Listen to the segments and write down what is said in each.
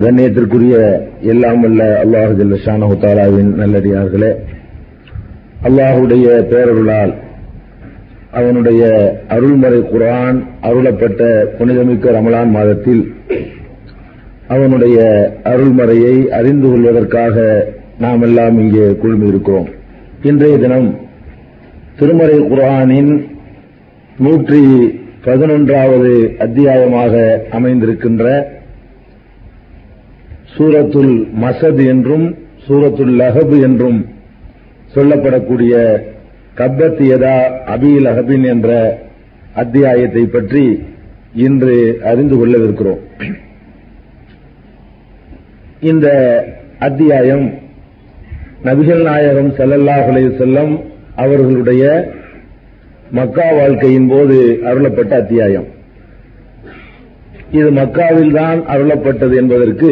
கண்ணியத்திற்குரிய எல்லாம் அல்ல அல்லாஹு ஷானஹுத்தாலாவின் நல்லடியார்களே அல்லாஹுடைய பேரருளால் அவனுடைய அருள்மறை குரான் அருளப்பட்ட புனிதமிக்க ரமலான் மாதத்தில் அவனுடைய அருள்மறையை அறிந்து கொள்வதற்காக நாம் எல்லாம் இங்கே குழுமியிருக்கிறோம். இன்றைய தினம் திருமறை குரானின் நூற்றி பதினொன்றாவது அத்தியாயமாக அமைந்திருக்கின்ற சூரத்துல் மசத் என்றும் சூரத்துல் லஹப் என்றும் சொல்லப்படக்கூடிய கப்பத் யதா அபீல் அஹபின் என்ற அத்தியாயத்தை பற்றி இன்று அறிந்து கொள்ளவிருக்கிறோம். இந்த அத்தியாயம் நபிகள் நாயகம் ஸல்லல்லாஹு செல்லம் அவர்களுடைய மக்கா வாழ்க்கையின் போது அருளப்பட்ட அத்தியாயம். இது மக்காவில் தான் அருளப்பட்டது என்பதற்கு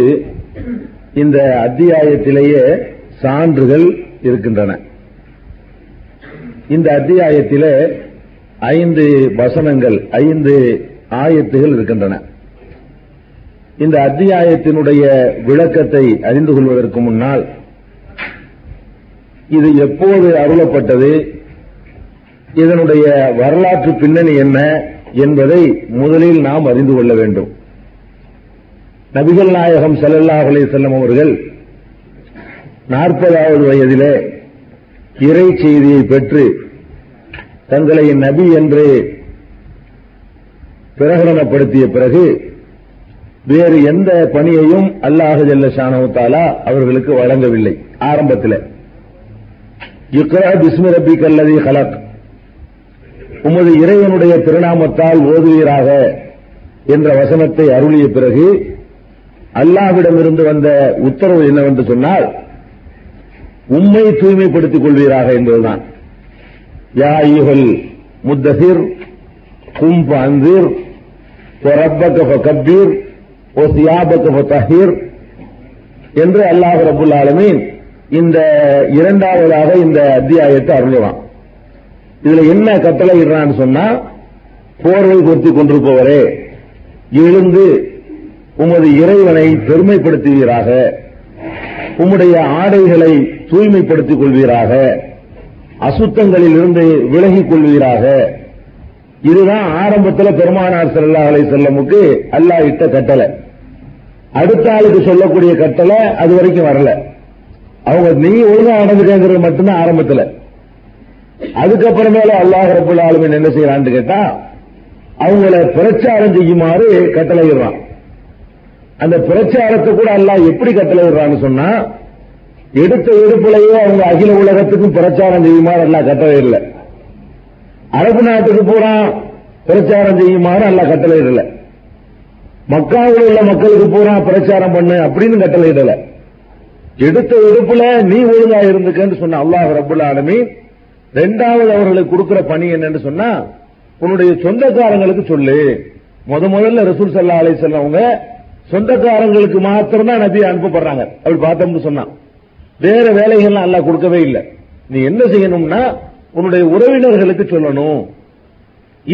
இந்த அத்தியாயத்திலேயே சான்றுகள் இருக்கின்றன. இந்த அத்தியாயத்திலே ஐந்து வசனங்கள் ஐந்து ஆயத்துகள் இருக்கின்றன. இந்த அத்தியாயத்தினுடைய விளக்கத்தை அறிந்து கொள்வதற்கு முன்னால் இது எப்போது அருளப்பட்டது? இதனுடைய வரலாற்று பின்னணி என்ன என்பதை முதலில் நாம் அறிந்து கொள்ள வேண்டும். நபிகள் நாயகம் ஸல்லல்லாஹு அலைஹி வஸல்லம் அவர்கள் நாற்பதாவது வயதிலே இறை செய்தியை பெற்று தங்களை நபி என்று பிரகடனப்படுத்திய பிறகு வேறு எந்த பணியையும் அல்லாஹு ஜல்ல அவர்களுக்கு வழங்கவில்லை. ஆரம்பத்தில். இக்ரா பிஸ்மி ரப்பிக் கலக் உமது இறைவனுடைய திருநாமத்தால் ஓதுவீராக என்ற வசனத்தை அருளிய பிறகு அல்லாவிடமிருந்து வந்த உத்தரவு என்னவென்று சொன்னால் உண்மை தூய்மைப்படுத்திக் கொள்வீராக என்பதுதான். யா யுகல் முத்தசிர் கும்ப அந்தீர் ரப்பக கப்பீர் ஓ சியாபக தஹீர் என்று அல்லாஹ் ரபுல் ஆலமீன் இந்த இரண்டாவதாக இந்த அத்தியாயத்தை அருள்வான். இதுல என்ன கட்டளை இடுறான்னு சொன்னா போர்வை பொருத்திக் கொண்டிருப்பவரே எழுந்து உமது இறைவனை பெருமைப்படுத்துவீராக. உம்முடைய ஆடைகளை தூய்மைப்படுத்திக் கொள்வீராக. அசுத்தங்களில் இருந்து விலகிக் கொள்வீராக. இதுதான் ஆரம்பத்தில் பெருமானார் செல்லா அலை செல்லமுக்கு அல்லாஹ் இட்ட கட்டளை. அடுத்த ஆளுக்கு சொல்லக்கூடிய கட்டளை அது வரைக்கும் வரல. அவங்க நீ ஒழுங்கா நடந்துக்கங்கிறது மட்டும்தான் ஆரம்பத்தில். அதுக்கப்புறமேல அல்லாஹ் ரபுல் ஆலமின் என்ன செய்யறான்னு கேட்டா அவங்கள பிரச்சாரம் செய்யுமாறு கட்டளையிடுறான். அந்த பிரச்சாரத்தை கூட அல்லாஹ் எப்படி கட்டளையிடுறான்னு சொன்னா எடுத்த எடுப்புலையே அவங்க அகில உலகத்துக்கும் பிரச்சாரம் செய்யுமாறு எல்லாம் கட்டளை இல்லை அரபு நாட்டுக்கு பூரா பிரச்சாரம் செய்யுமாறு எல்லாம் கட்டளை இடல மக்காவில் உள்ள மக்களுக்கு பூரா பிரச்சாரம் பண்ணு அப்படின்னு கட்டளை இடல எடுத்த எடுப்புல நீ ஒழுங்கா இருந்துக்கன்னு சொன்ன அல்லாஹ் ரபுல் ஆலமி ரெண்டாவது அவர்களுக்கு கொடுக்கிற பணி என்னன்னு சொன்னா உன்னுடைய சொந்தக்காரங்களுக்கு சொல்லு. முத முதல்ல ரசூல் சல்லா அலை செல்லவங்க சொந்தக்காரங்களுக்கு மாத்திரம்தான் நபி அனுப்பப்படுறாங்க. அப்படி பார்த்தோம்னு சொன்னான் வேற வேலைகள்லாம் எல்லாம் கொடுக்கவே இல்லை. நீ என்ன செய்யணும்னா உன்னுடைய உறவினர்களுக்கு சொல்லணும்.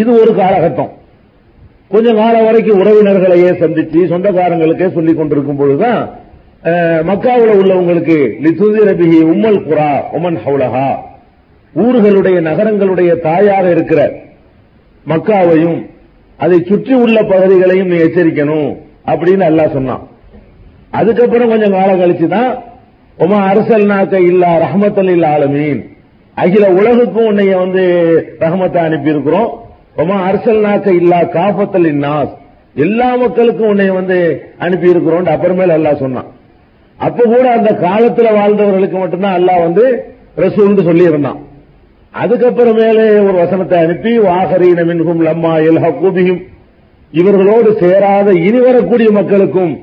இது ஒரு காலகட்டம். கொஞ்ச காலம் வரைக்கும் உறவினர்களையே சந்திச்சு சொந்தக்காரங்களுக்கே சொல்லிக் கொண்டிருக்கும் பொழுதுதான் மக்காவில் உள்ளவங்களுக்கு லிசுதி ரபிஹி உம்மல் குரா உமன் ஹவுலஹா. ஊர்களுடைய நகரங்களுடைய தாயாக இருக்கிற மக்காவையும் அதை சுற்றி உள்ள பகுதிகளையும் நீ எச்சரிக்கணும். அப்படின்னு அல்லாஹ் சொன்னான். அதுக்கப்புறம் கொஞ்சம் காலம் கழிச்சு தான் உமா அரசல் நாக்க இல்லா ரஹமத்தல் இல்ல ஆலமீன். அகில உலகுக்கும் உன்னைய வந்து ரஹமத்தை அனுப்பி இருக்கிறோம் உமா அரசல் நாக்க இல்லா காபத்தல் இன்னாஸ் எல்லா மக்களுக்கும் உன்னை வந்து அனுப்பி இருக்கிறோம் அப்புறமேல அல்லாஹ் சொன்னான். அப்ப கூட அந்த காலத்துல வாழ்ந்தவர்களுக்கு மட்டும்தான் அல்லாஹ் வந்து ரசூல்னு சொல்லி இருந்தான் அதுக்கப்புறமேலே ஒரு வசனத்தை அனுப்பி வாகரீன மின்கும் லம்மா எல்ஹூபியும் இவர்களோடு சேராத இனி வரக்கூடிய மக்களுக்கும்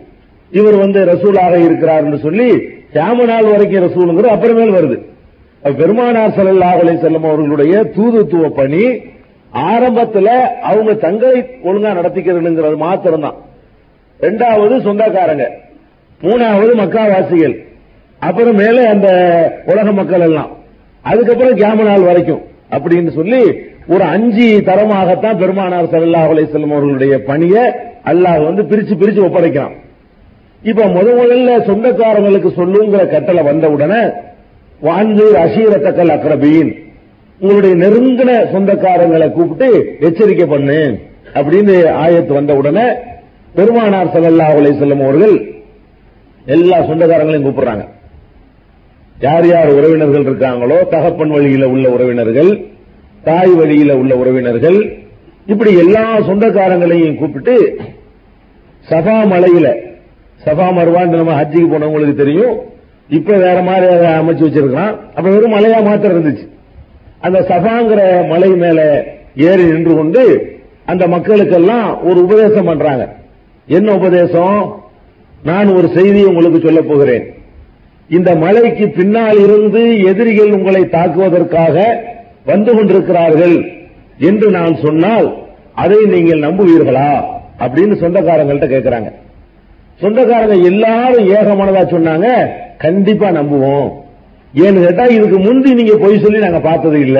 இவர் வந்து ரசூலாக இருக்கிறார்னு சொல்லி கேம நாள் வரைக்கும் ரசூலுங்கிறது அப்புறமேல் வருது. பெருமானார் ஸல்லல்லாஹு செல்லும் அவர்களுடைய தூதுத்துவ பணி ஆரம்பத்துல அவங்க தங்களை ஒழுங்கா நடத்திக்கிறதுங்கிறது மாத்திரம்தான். ரெண்டாவது சொந்தக்காரங்க. மூணாவது மக்காவாசிகள். அப்புறம் மேல அந்த உலக மக்கள் எல்லாம். அதுக்கப்புறம் கேம நாள் வரைக்கும் அப்படின்னு சொல்லி ஒரு அஞ்சு தரமாகத்தான் பெருமானார் சல்லா அலைஹி அவர்களுடைய பணியை அல்லாஹ் வந்து பிரிச்சு பிரிச்சு ஒப்படைக்கிறான். இப்ப முத முதல்ல சொந்தக்காரங்களுக்கு சொல்லுங்கிற கட்டளை வந்த உடனே வாழ்ந்து அசீரத்தக்கல் அக்ரபியின் உங்களுடைய நெருங்கின சொந்தக்காரங்களை கூப்பிட்டு எச்சரிக்கை பண்ணு அப்படின்னு ஆயத்து வந்த உடனே பெருமானார் சல்லா அலைஹி வஸல்லம் அவர்கள் எல்லா சொந்தக்காரங்களையும் கூப்பிடுறாங்க. யார் யார் உறவினர்கள் இருக்காங்களோ தகப்பன் வழியில உள்ள உறவினர்கள் தாய் வழியில உள்ள உறவினர்கள் இப்படி எல்லா சொந்தக்காரங்களையும் கூப்பிட்டு சபா மலையில சபா மருவான் நம்ம ஹஜ்ஜிக்கு போனவங்களுக்கு தெரியும். இப்ப வேற மாதிரி அதை அமைச்சு வச்சிருக்கான் அப்ப வெறும் மலையா மாத்திரம் இருந்துச்சு. அந்த சபாங்கிற மலை மேல ஏறி நின்று கொண்டு அந்த மக்களுக்கெல்லாம் ஒரு உபதேசம் பண்றாங்க. என்ன உபதேசம்? நான் ஒரு செய்தியை உங்களுக்கு சொல்ல போகிறேன். இந்த மலைக்கு பின்னால் இருந்து எதிரிகள் உங்களை தாக்குவதற்காக வந்து கொண்டிருக்கிறார்கள் என்று நான் சொன்னால் அதை நீங்கள் நம்புவீர்களா அப்படின்னு சொந்தக்காரங்கள்ட்ட கேட்கிறாங்க சொந்தக்காரங்க எல்லாரும் ஏகமானதா சொன்னாங்க கண்டிப்பா நம்புவோம். ஏன்னு கேட்டா இதுக்கு முந்தி நீங்க பொய் சொல்லி நாங்க பார்த்தது இல்ல.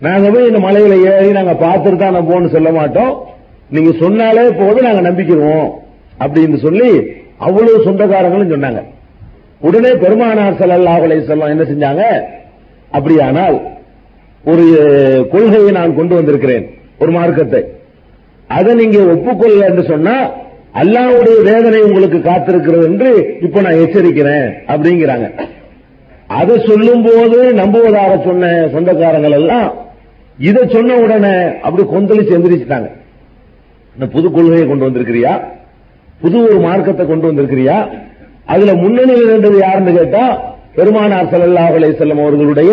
நாங்க போய் இந்த மலையில ஏறி நாங்க பார்த்துட்டு தான் நம்புவோம்னு சொல்ல மாட்டோம். நீங்க சொன்னாலே போதும் நாங்க நம்பிக்கிறோம் அப்படின்னு சொல்லி அவ்வளவு சொந்தக்காரங்களும் சொன்னாங்க. உடனே பெருமானார் ஸல்லல்லாஹு செல்லம் என்ன செஞ்சாங்க? அப்படியானால் ஒரு கொள்கையை நான் கொண்டு வந்திருக்கிறேன். ஒரு மார்க்கத்தை. அதை நீங்க ஒப்புக்கொள்ள என்று சொன்னா அல்லாவுடைய வேதனை உங்களுக்கு காத்திருக்கிறது என்று இப்ப நான் எச்சரிக்கிறேன் அப்படிங்கிறாங்க. அதை சொல்லும் போது நம்புவதாக சொன்ன சொந்தக்காரங்கள் எல்லாம் இதை சொன்ன உடனே அப்படி கொந்தளிச்சு எந்திரிச்சிட்டாங்க. இந்த புது கொள்கையை கொண்டு வந்திருக்கிறியா? புது ஒரு மார்க்கத்தை கொண்டு வந்திருக்கிறியா? அதுல முன்னணியில் இருந்தது யாருன்னு கேட்டா பெருமானார் செல்லல்லா அலை செல்லம் அவர்களுடைய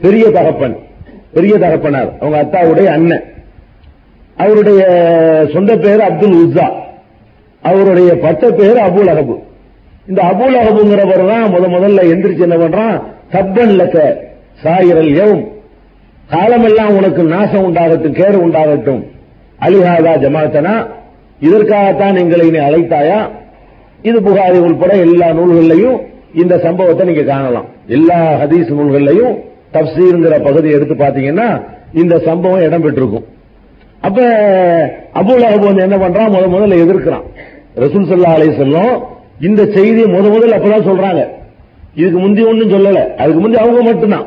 பெரிய தகப்பன். பெரிய தகப்பனார் அவங்க அத்தாவுடைய அண்ணன். அவருடைய சொந்த பேர் அப்துல் உஸ்ஸா. அவருடைய பட்ட பேர் அபுல் அகபு இந்த அபுல் அகபுங்கிறவர் தான் முத முதல்ல எந்திரிச்சு என்ன பண்றான்? தப்பன் லக்க சாயிரல் எவும் காலமெல்லாம் உனக்கு நாசம் உண்டாகட்டும் கேடு உண்டாகட்டும். அலிஹாதா ஜமாத்தனா? இதற்காகத்தான் எங்களை நீ அழைத்தாயா? இது புகாரி உள்பட எல்லா நூல்கள்லையும் இந்த சம்பவத்தை நீங்க காணலாம். எல்லா ஹதீஸ் நூல்கள்லையும் தப்சீருங்கிற பகுதியை எடுத்து பாத்தீங்கன்னா இந்த சம்பவம் இடம் பெற்றிருக்கும். அப்ப அபுல் அஹபு வந்து என்ன பண்றான்? முத முதல்ல எதிர்க்கிறான். ரசூல் சல்லா அலை செல்லும் இந்த செய்தியை முத முதல்ல அப்பதான் சொல்றாங்க. இதுக்கு முந்தி ஒன்றும் சொல்லல. அதுக்கு முந்தி அவங்க மட்டும்தான்.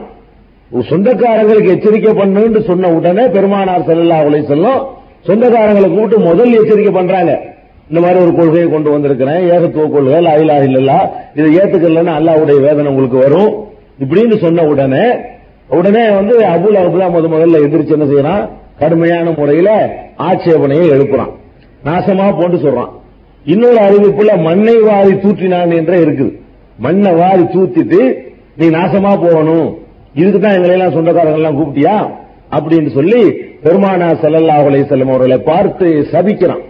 சொந்தக்காரங்களுக்கு எச்சரிக்கை பண்ணுன்னு சொன்ன உடனே பெருமானார் செல்லா அலைஹி செல்லும் சொந்தக்காரங்களை கூப்பிட்டு முதல் எச்சரிக்கை பண்றாங்க. இந்த மாதிரி ஒரு கொள்கையை கொண்டு வந்திருக்கிறேன். ஏகத்துவ கொள்கை லாயிலா இல்லல்லா இதை ஏத்துக்கலன்னா அல்லாவுடைய வேதனை உங்களுக்கு வரும். இப்படின்னு சொன்ன உடனே உடனே வந்து அபுல் அஹப் முத முதல்ல எதிர்த்து என்ன செய்யறான்? கடுமையான முறையில ஆட்சேபனையை எழுப்புறான். நாசமா போட்டு சொல்றான். இன்னொரு அறிவிப்புல மண்ணை வாரி தூற்றினான் என்ற இருக்குது. மண்ணை வாரி தூத்திட்டு நீ நாசமா போகணும். இதுக்கு தான் எங்களை எல்லாம் சொந்தக்காரங்க எல்லாம் கூப்பிட்டியா? அப்படின்னு சொல்லி பெருமானா செல்லல்லா அலைஹி வஸல்லம் அவர்களை பார்த்து சபிக்கிறான்.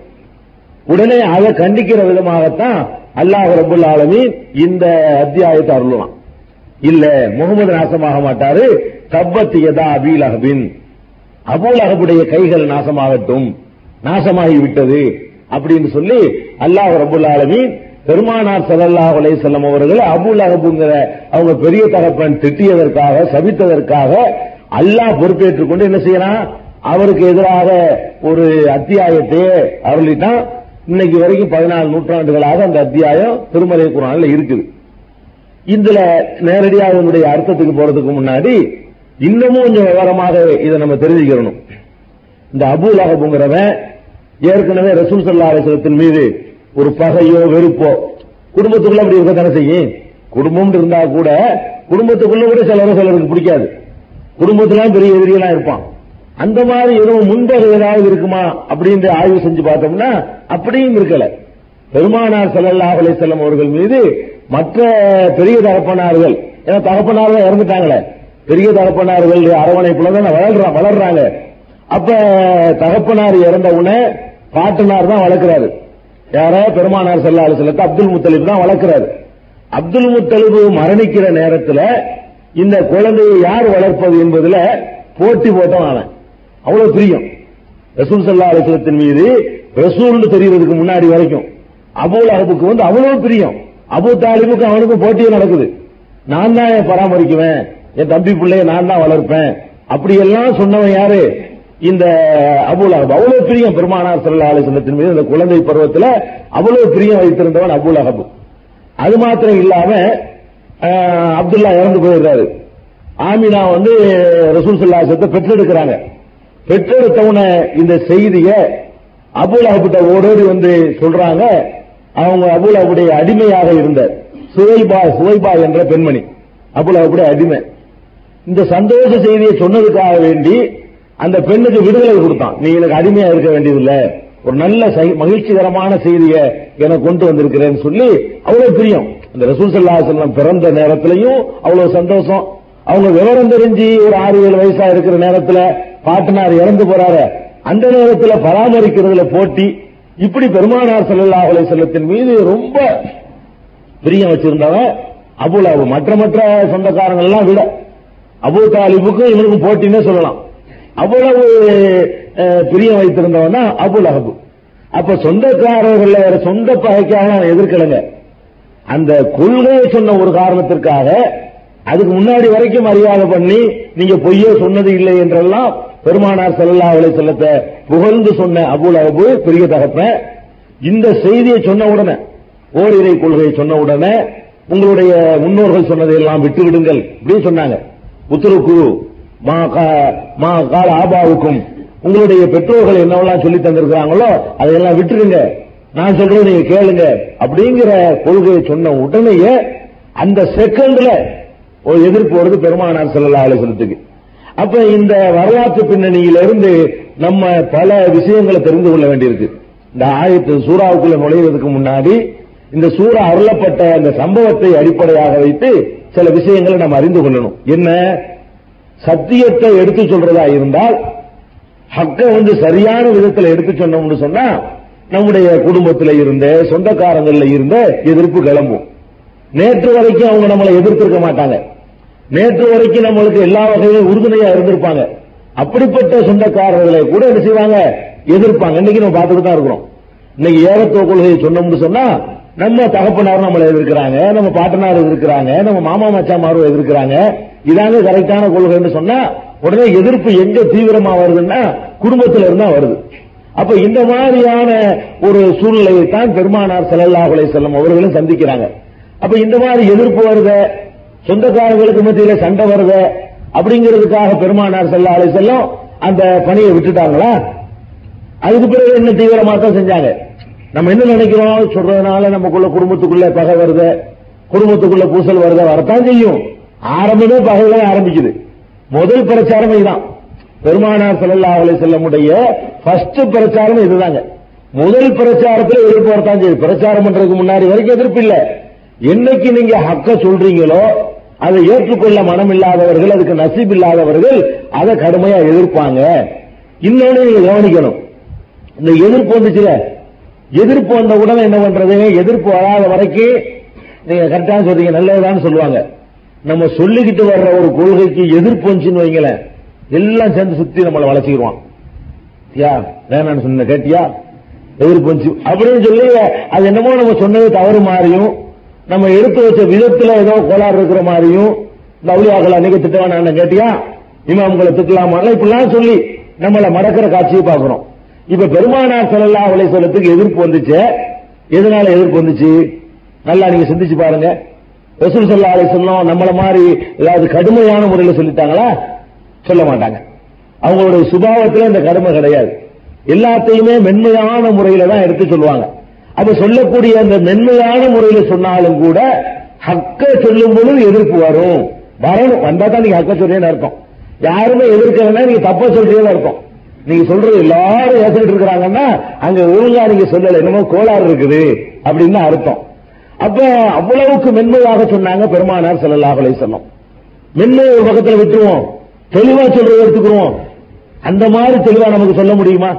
உடனே அதை கண்டிக்கிற விதமாகத்தான் அல்லாஹ் ரபுல் ஆலமி இந்த அத்தியாயத்தை அருளலாம் இல்ல முகமது நாசமாக மாட்டாரு. தப்பத் யதா அபீல் அஹபின் அபூல் அகபுடைய கைகள் நாசமாகட்டும். நாசமாகி விட்டது. அப்படின்னு சொல்லி அல்லாஹ் ரபுல் ஆலமீன் பெருமானார் ஸல்லல்லாஹு அலைஹி செல்லம் அவர்கள் அபுல் அகபுங்கிற அவங்க பெரிய தகப்பன் திட்டியதற்காக சபித்ததற்காக அல்லாஹ் பொறுப்பேற்றுக் கொண்டு என்ன செய்யறான்? அவருக்கு எதிராக ஒரு அத்தியாயத்தையே அருளிட்டான். இன்னைக்கு வரைக்கும் பதினாலு நூற்றாண்டுகளாக அந்த அத்தியாயம் திருமலை குரான்ல இருக்குது. இதுல நேரடியாக இதனுடைய அர்த்தத்துக்கு போறதுக்கு முன்னாடி இன்னமும் கொஞ்சம் விவரமாக இதை நம்ம தெரிஞ்சுக்கணும் இந்த அபுல் அகபுங்கிறவன் ஏற்கனவே ரசூல் சல்லா அலிஸ்லத்தின் மீது ஒரு பகையோ வெறுப்போ குடும்பத்துக்குள்ள அப்படி இருக்க தானே செய்யும்? குடும்பம் இருந்தா கூட குடும்பத்துக்குள்ள கூட சிலரும் சிலருக்கு பிடிக்காது. குடும்பத்துல பெரிய எதிரியெல்லாம் இருப்பான். அந்த மாதிரி எதுவும் முன்பகை ஏதாவது இருக்குமா அப்படின்னு ஆய்வு செஞ்சு பார்த்தோம்னா அப்படியும் இருக்கல. பெருமானார் செல்லல்லா அலை செல்லம் அவர்கள் மீது மற்ற பெரிய தகப்பனார்கள் ஏன்னா தகப்பனார்கள் இறந்துட்டாங்களே. பெரிய தகப்பனார்கள் அரவணைப்புல தான் வளர்றாங்க வளர்றாங்க. அப்ப தகப்பனார் இறந்த உடனே பாட்டனார் தான் வளர்க்கிறாரு. யாரோ பெருமானார் ஸல்லல்லாஹு செல்லத்தை அப்துல் முத்தலிப் தான் வளர்க்கிறாரு. அப்துல் முத்தலிபு மரணிக்கிற நேரத்தில் இந்த குழந்தையை யார் வளர்ப்பது என்பதுல போட்டி போட்டான் அவன். அவ்வளவு பிரியம். ரசூல் செல்லா அலுவலத்தின் மீது ரசூல்னு தெரியறதுக்கு முன்னாடி வரைக்கும் அபூல் அஹபுக்கு வந்து அவ்வளவு பிரியம். அபு தாலிபுக்கு அவனுக்கும் போட்டியே நடக்குது. நான் தான் என் பராமரிக்குவேன். என் தம்பி பிள்ளைய நான் தான் வளர்ப்பேன். அப்படி எல்லாம் சொன்னவன் யாரு? இந்த அபுல அவ்வளவு பிரியம் பெருமானார் ஸல்லல்லாஹு அலைஹி மீது இந்த குழந்தை பருவத்தில் அவ்வளவு பிரியம் வைத்திருந்தவன் அபுல் அஹப் அது மாத்திரம் இல்லாம அப்துல்லா இறந்து போயிருக்காரு ஆமினா வந்து ரசூல் சல்லாசத்தை பெற்றெடுக்கிறாங்க. பெற்றெடுத்தவன இந்த செய்திய அபுல் அஹபிட்ட ஓடோடி வந்து சொல்றாங்க. அவங்க அபுல் அஹபுடைய அடிமையாக இருந்த சுவைபா சுவைபா என்ற பெண்மணி அபுல் அஹபுடைய அடிமை. இந்த சந்தோஷ செய்தியை சொன்னதுக்காக வேண்டி அந்த பெண்ணுக்கு விடுதலை கொடுத்தான். நீ எனக்கு அடிமையா இருக்க வேண்டியதில்லை. ஒரு நல்ல மகிழ்ச்சிகரமான செய்தியை எனக்கு கொண்டு வந்திருக்கிறேன்னு சொல்லி அவ்வளவு பிரியம். அந்த ரசூல் பிறந்த நேரத்திலையும் அவ்வளவு சந்தோஷம். அவங்க விவரம் தெரிஞ்சு ஒரு ஆறு ஏழு வயசா இருக்கிற நேரத்துல பாட்டனார் இறந்து போறாரு. அந்த நேரத்துல பராமரிக்கிறதுல போட்டி இப்படி பெருமானார் செல்லல்லா அலை செல்லத்தின் மீது ரொம்ப பிரியம் வச்சிருந்தவன் அபுல் மற்ற மற்ற சொந்தக்காரங்க எல்லாம் விட. அபு தாலிபுக்கும் இவனுக்கும் போட்டின்னே சொல்லலாம். அவ்வளவு பிரியம் வைத்திருந்தவன் தான் அபுல் அஹபு அப்ப சொந்தக்காரர்கள் சொந்த பகைக்காக நான் எதிர்க்கலைங்க. அந்த கொள்கையை சொன்ன ஒரு காரணத்திற்காக அதுக்கு முன்னாடி வரைக்கும் மரியாதை பண்ணி நீங்க பொய்யோ சொன்னது இல்லை என்றெல்லாம் பெருமானார் செல்லா அலைஹி செல்லத்தை புகழ்ந்து சொன்ன அபுல் அபு பெரிய தகப்ப இந்த செய்தியை சொன்ன உடனே ஓரிரை கொள்கையை சொன்ன உடனே உங்களுடைய முன்னோர்கள் சொன்னதை எல்லாம் விட்டு விடுங்கள் அப்படின்னு சொன்னாங்க. உத்தரவுக்கு மா கா- மா கால ஆபாவுக்கும் உங்களுடைய பெற்றோர்கள் என்னவெல்லாம் சொல்லி தந்திருக்கிறாங்களோ அதையெல்லாம் விட்டுருங்க. நான் சொல்றது நீங்க கேளுங்க அப்படிங்கிற கொள்கையை சொன்ன உடனேயே அந்த செகண்ட்ல ஒரு எதிர்ப்பு வருது பெருமானார் ஸல்லல்லாஹு அலைஹி அப்ப இந்த வரலாற்று பின்னணியிலிருந்து நம்ம பல விஷயங்களை தெரிந்து கொள்ள வேண்டியிருக்கு. இந்த ஆயத்து சூறாவுக்குள்ள நுழைவதற்கு முன்னாடி இந்த சூறா அருளப்பட்ட அந்த சம்பவத்தை அடிப்படையாக வைத்து சில விஷயங்களை நம்ம அறிந்து கொள்ளணும். என்ன? சத்தியத்தை எடுத்து சொல்றதா இருந்தால் ஹக்க வந்து சரியான விதத்தில் எடுத்து சொன்னோம்னு சொன்னா நம்முடைய குடும்பத்தில் இருந்த சொந்தக்காரங்கள்ல இருந்த எதிர்ப்பு கிளம்பும். நேற்று வரைக்கும் அவங்க நம்மளை எதிர்த்திருக்க மாட்டாங்க. நேற்று வரைக்கும் நம்மளுக்கு எல்லா வகையிலும் உறுதுணையா இருந்திருப்பாங்க. அப்படிப்பட்ட சொந்தக்காரர்களை கூட என்ன செய்வாங்க? எதிர்ப்பாங்க. இன்னைக்கு நம்ம பார்த்துட்டு தான் இருக்கிறோம். இன்னைக்கு ஏகத்துவ கொள்கையை சொன்னோம்னு சொன்னா நம்ம தகப்பனாரும் நம்மளை எதிர்க்கிறாங்க நம்ம பாட்டனார் எதிர்க்கிறாங்க நம்ம மாமா மச்சாமாரும் எதிர்க்கிறாங்க. இதாங்க கரெக்டான கொள்கைன்னு சொன்னா உடனே எதிர்ப்பு எங்க தீவிரமா வருதுன்னா குடும்பத்துல இருந்தா வருது. அப்ப இந்த மாதிரியான ஒரு சூழ்நிலையை தான் பெருமானார் ஸல்லல்லாஹு செல்லும் அவர்களும் சந்திக்கிறாங்க. அப்ப இந்த மாதிரி எதிர்ப்பு வருத சொந்தக்காரங்களுக்கு மத்தியில சண்டை வருத அப்படிங்கிறதுக்காக பெருமானார் செல்ல அலைஹி செல்லும் அந்த பணியை விட்டுட்டாங்களா? அதுக்கு பிறகு என்ன தீவிரமா தான் செஞ்சாங்க. நம்ம என்ன நினைக்கிறோம்? சொல்றதுனால நமக்குள்ள குடும்பத்துக்குள்ள பகை வருத குடும்பத்துக்குள்ள பூசல் வருத வரத்தான் செய்யும். ஆரம்பமே பகைகளை ஆரம்பிக்குது. முதல் பிரச்சாரம் இதுதான். பெருமானார் ஸல்லல்லாஹு அலைஹி வஸல்லமுடைய ஃபர்ஸ்ட் பிரச்சாரம் இதுதாங்க. முதல் பிரச்சாரத்துல எதிர்ப்பு வரத்தான் செய்யுது. பிரச்சாரம் பண்றதுக்கு முன்னாடி வரைக்கும் எதிர்ப்பு இல்லை. என்னைக்கு நீங்க ஹக்க சொல்றீங்களோ அதை ஏற்றுக்கொள்ள மனம் இல்லாதவர்கள் அதுக்கு நசீப் இல்லாதவர்கள் அதை கடுமையா எதிர்ப்பாங்க. இன்னொன்னு நீங்க கவனிக்கணும். இந்த எதிர்ப்பு வந்துச்சுல எதிர்ப்பு வந்த உடனே என்ன பண்றது? எதிர்ப்பு வராத வரைக்கும் நீங்க கரெக்டா சொல்றீங்க நல்லதுதான் சொல்லுவாங்க. நம்ம சொல்லிக்கிட்டு வர்ற ஒரு கொள்கைக்கு எதிர்ப்பு வந்துச்சுன்னு வைங்களேன் எல்லாம் சேர்ந்து சுத்தி நம்மளை வளர்ச்சிக்கிடுவான். யா வேணான்னு சொன்ன கேட்டியா? எதிர்ப்பு வந்துச்சு. அப்படின்னு சொல்லி அது என்னமோ நம்ம சொன்னது தவறு மாறியும் நம்ம எடுத்து வச்ச விதத்துல ஏதோ கோளாறு இருக்கிற மாதிரியும் லவ்லியாக்கள் அன்னைக்கு திட்ட வேணாம் கேட்டியா? இமாம்களை திட்டலாமா? இப்படிலாம் சொல்லி நம்மளை மடக்கிற காட்சியை பாக்குறோம் இப்ப பெருமானார் செல்லா அவளை சொல்லத்துக்கு எதிர்ப்பு வந்துச்சு. எதனால எதிர்ப்பு வந்துச்சு? நல்லா நீங்க சிந்திச்சு பாருங்க. ரசூல் ஸல்லல்லாஹு அலைஹி சொன்னோம் நம்மள மாதிரி ஏதாவது கடுமையான முறையில் சொல்லிட்டாங்களா? சொல்ல மாட்டாங்க. அவங்களுடைய சுபாவத்துல இந்த கடுமை கிடையாது. எல்லாத்தையுமே மென்மையான முறையில தான் எடுத்து சொல்லுவாங்க. அது சொல்லக்கூடிய அந்த மென்மையான முறையில சொன்னாலும் கூட ஹக்க சொல்லும் பொழுது எதிர்ப்பு வரும். வரணும். வந்தா தான் நீங்க ஹக்க சொல்றேன்னு அர்த்தம். யாருமே எதிர்க்கலன்னா நீங்க தப்பா சொல்றீங்கன்னு அர்த்தம். நீங்க சொல்றது எல்லாரும் ஏசிக்கிட்டு இருக்கிறாங்கன்னா அங்க ஒழுங்கா நீங்க சொல்லல. என்னமோ கோளாறு இருக்குது அப்படின்னு அர்த்தம். அப்ப அவ்வளவுக்கு மென்மையாக சொன்னாங்க பெருமானார் செல்லலாகலை சொன்னோம் வஸல்லம். மென்மை ஒரு பக்கத்துல விட்டுருவோம். தெளிவா சொல்றதை எடுத்துக்கிறோம் அந்த மாதிரி தெளிவா நமக்கு சொல்ல முடியுமா?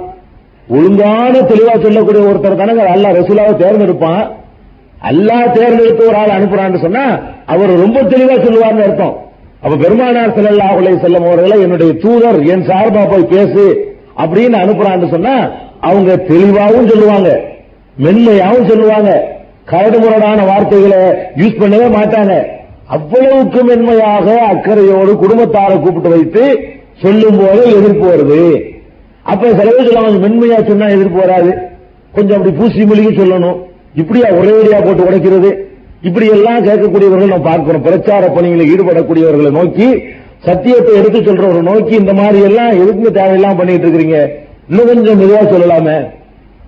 ஒழுங்கான தெளிவா சொல்லக்கூடிய ஒருத்தர் தானே அல்லாஹ் ரசூலாவை தேர்ந்தெடுப்பான். அல்லா தேர்ந்தெடுத்து ஒரு ஆள் அனுப்புறான்னு சொன்னா அவர் ரொம்ப தெளிவா சொல்லுவார்னு அர்த்தம். அப்ப பெருமானார் ஸல்லல்லாஹு செல்லும் வஸல்லம் அவர்களை என்னுடைய தூதர் என் சார்பா போய் பேசு அப்படின்னு அனுப்புறான்னு சொன்னா அவங்க தெளிவாகவும் சொல்லுவாங்க மென்மையாகவும் சொல்லுவாங்க. கரடுமுரடான வார்த்தைகளை யூஸ் பண்ணவே மாட்டாங்க. அவ்வளவுக்கு மென்மையாக அக்கறையோடு குடும்பத்தாரை கூப்பிட்டு வைத்து சொல்லும் போது எதிர்ப்பு வருது. அப்ப சில பேர் சொல்லுவாங்க மென்மையா சொன்னா எதிர்ப்பு வராது. கொஞ்சம் அப்படி பூசி மொழியும் சொல்லணும். இப்படியா ஒரேடியா போட்டு உடைக்கிறது? இப்படி எல்லாம் கேட்கக்கூடியவர்கள் நம்ம பார்க்கிறோம். பிரச்சார பணிகளில் ஈடுபடக்கூடியவர்களை நோக்கி சத்தியத்தை எடுத்து சொல்றவர்கள் நோக்கி இந்த மாதிரி எல்லாம் எதுக்குங்க தேவையெல்லாம் பண்ணிட்டு இருக்கிறீங்க? இன்னும் கொஞ்சம் மெதுவா சொல்லலாமே.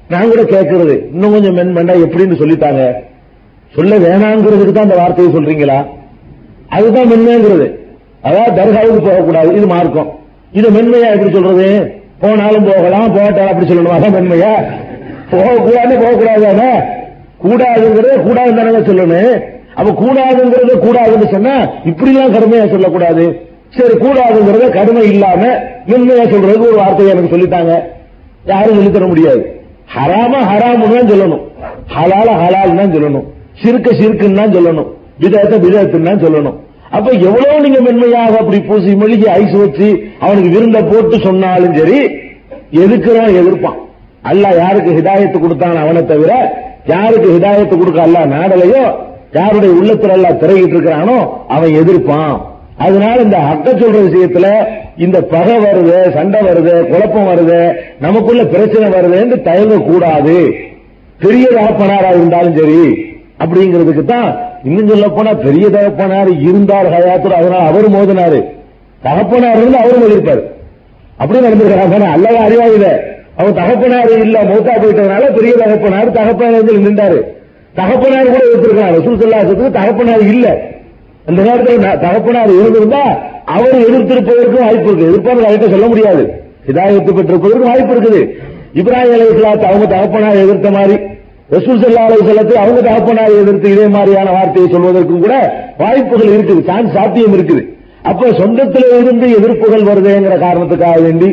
நான் கூட கேட்கறது. இன்னும் கொஞ்சம் மென்மெண்டா எப்படின்னு சொல்லித்தாங்க. சொல்ல வேணாங்கிறதுக்கு தான் அந்த வார்த்தையை சொல்றீங்களா? அதுதான் மென்மைங்கிறது. அதாவது தர்காவுக்கு போகக்கூடாது. இது மார்க்கம். இது மென்மையா எப்படி சொல்றது? போனாலும் போகலாம் போகட்டாலும் அப்படி சொல்லணும். அதான் மென்மையா போகக்கூடாது போகக்கூடாது கூடாதுங்கிறத கூடாது தானே சொல்லணும். அப்ப கூடாதுங்கிறத கூடாதுன்னு சொன்னா இப்படி எல்லாம் கடுமையா சொல்லக்கூடாது. சரி கூடாதுங்கிறத கடுமை இல்லாம மென்மையா சொல்றதுக்கு ஒரு வார்த்தையை எனக்கு சொல்லிட்டாங்க யாரும் சொல்லித் தர முடியாது. ஹராம ஹராமுன்னு தான் சொல்லணும். ஹலால ஹலால் தான் சொல்லணும். சிறுக்க சிறுக்குன்னு தான் சொல்லணும். விதத்தை விதத்துன்னு தான் சொல்லணும். அப்ப எவ்வளவு நீங்க மென்மையாக அப்படி பூசி மெழுகி ஐஸ் வச்சு அவனுக்கு விருந்த போட்டு சொன்னாலும் சரி எதுக்குறான் எதிர்ப்பான். அல்ல யாருக்கு ஹிதாயத்து கொடுத்தான் அவனை தவிர யாருக்கு ஹிதாயத்து கொடுக்க அல்ல நாடலையோ யாருடைய உள்ளத்துல எல்லாம் திரையிட்டு இருக்கிறானோ அவன் எதிர்ப்பான். அதனால இந்த அக்க சொல்ற விஷயத்துல இந்த பகை வருது சண்டை வருது குழப்பம் வருது நமக்குள்ள பிரச்சனை வருதுன்னு தயங்க கூடாது பெரிய தகப்பனாரா இருந்தாலும் சரி அப்படிங்கிறதுக்கு தான் இன்னும் சொல்ல போனா பெரிய தகப்பனார் இருந்தார் ஹயாத்துல அதனால அவர் மோதினாரு. தகப்பனார் இருந்து அவரும் மோதிருப்பாரு அப்படி நடந்திருக்கிறாங்க அல்லவா அறிவாயில அவர் தகப்பனார் இல்ல மௌத்தா போயிட்டதுனால பெரிய தகப்பனார் தகப்பனார் நின்றாரு. தகப்பனார் கூட எடுத்திருக்காங்க ரசூல் சொல்லாசத்துக்கு தகப்பனார் இல்ல. அந்த நேரத்தில் ந- தகப்பனார் இருந்திருந்தா அவர் எதிர்த்திருப்பதற்கும் வாய்ப்பு இருக்கு எதிர்ப்பாளர் அவர்கிட்ட சொல்ல முடியாது. இதாயத்து பெற்றிருப்பதற்கும் வாய்ப்பு இருக்குது. இப்ராஹிம் அலி இஸ்லாத்தை அவங்க தகப்பனார் எதிர்த்த மாதிரி ரசூல் செல்லா அலி சொல்லத்தை அவங்க தகப்பனார் எதிர்த்து இதே மாதிரியான வார்த்தையை சொல்வதற்கும் கூட வாய்ப்புகள் இருக்குது. சான்ஸ் சாத்தியம் இருக்குது. அப்ப சொந்தத்தில் இருந்து எதிர்ப்புகள் வருதுங்கிற காரணத்துக்காக வேண்டி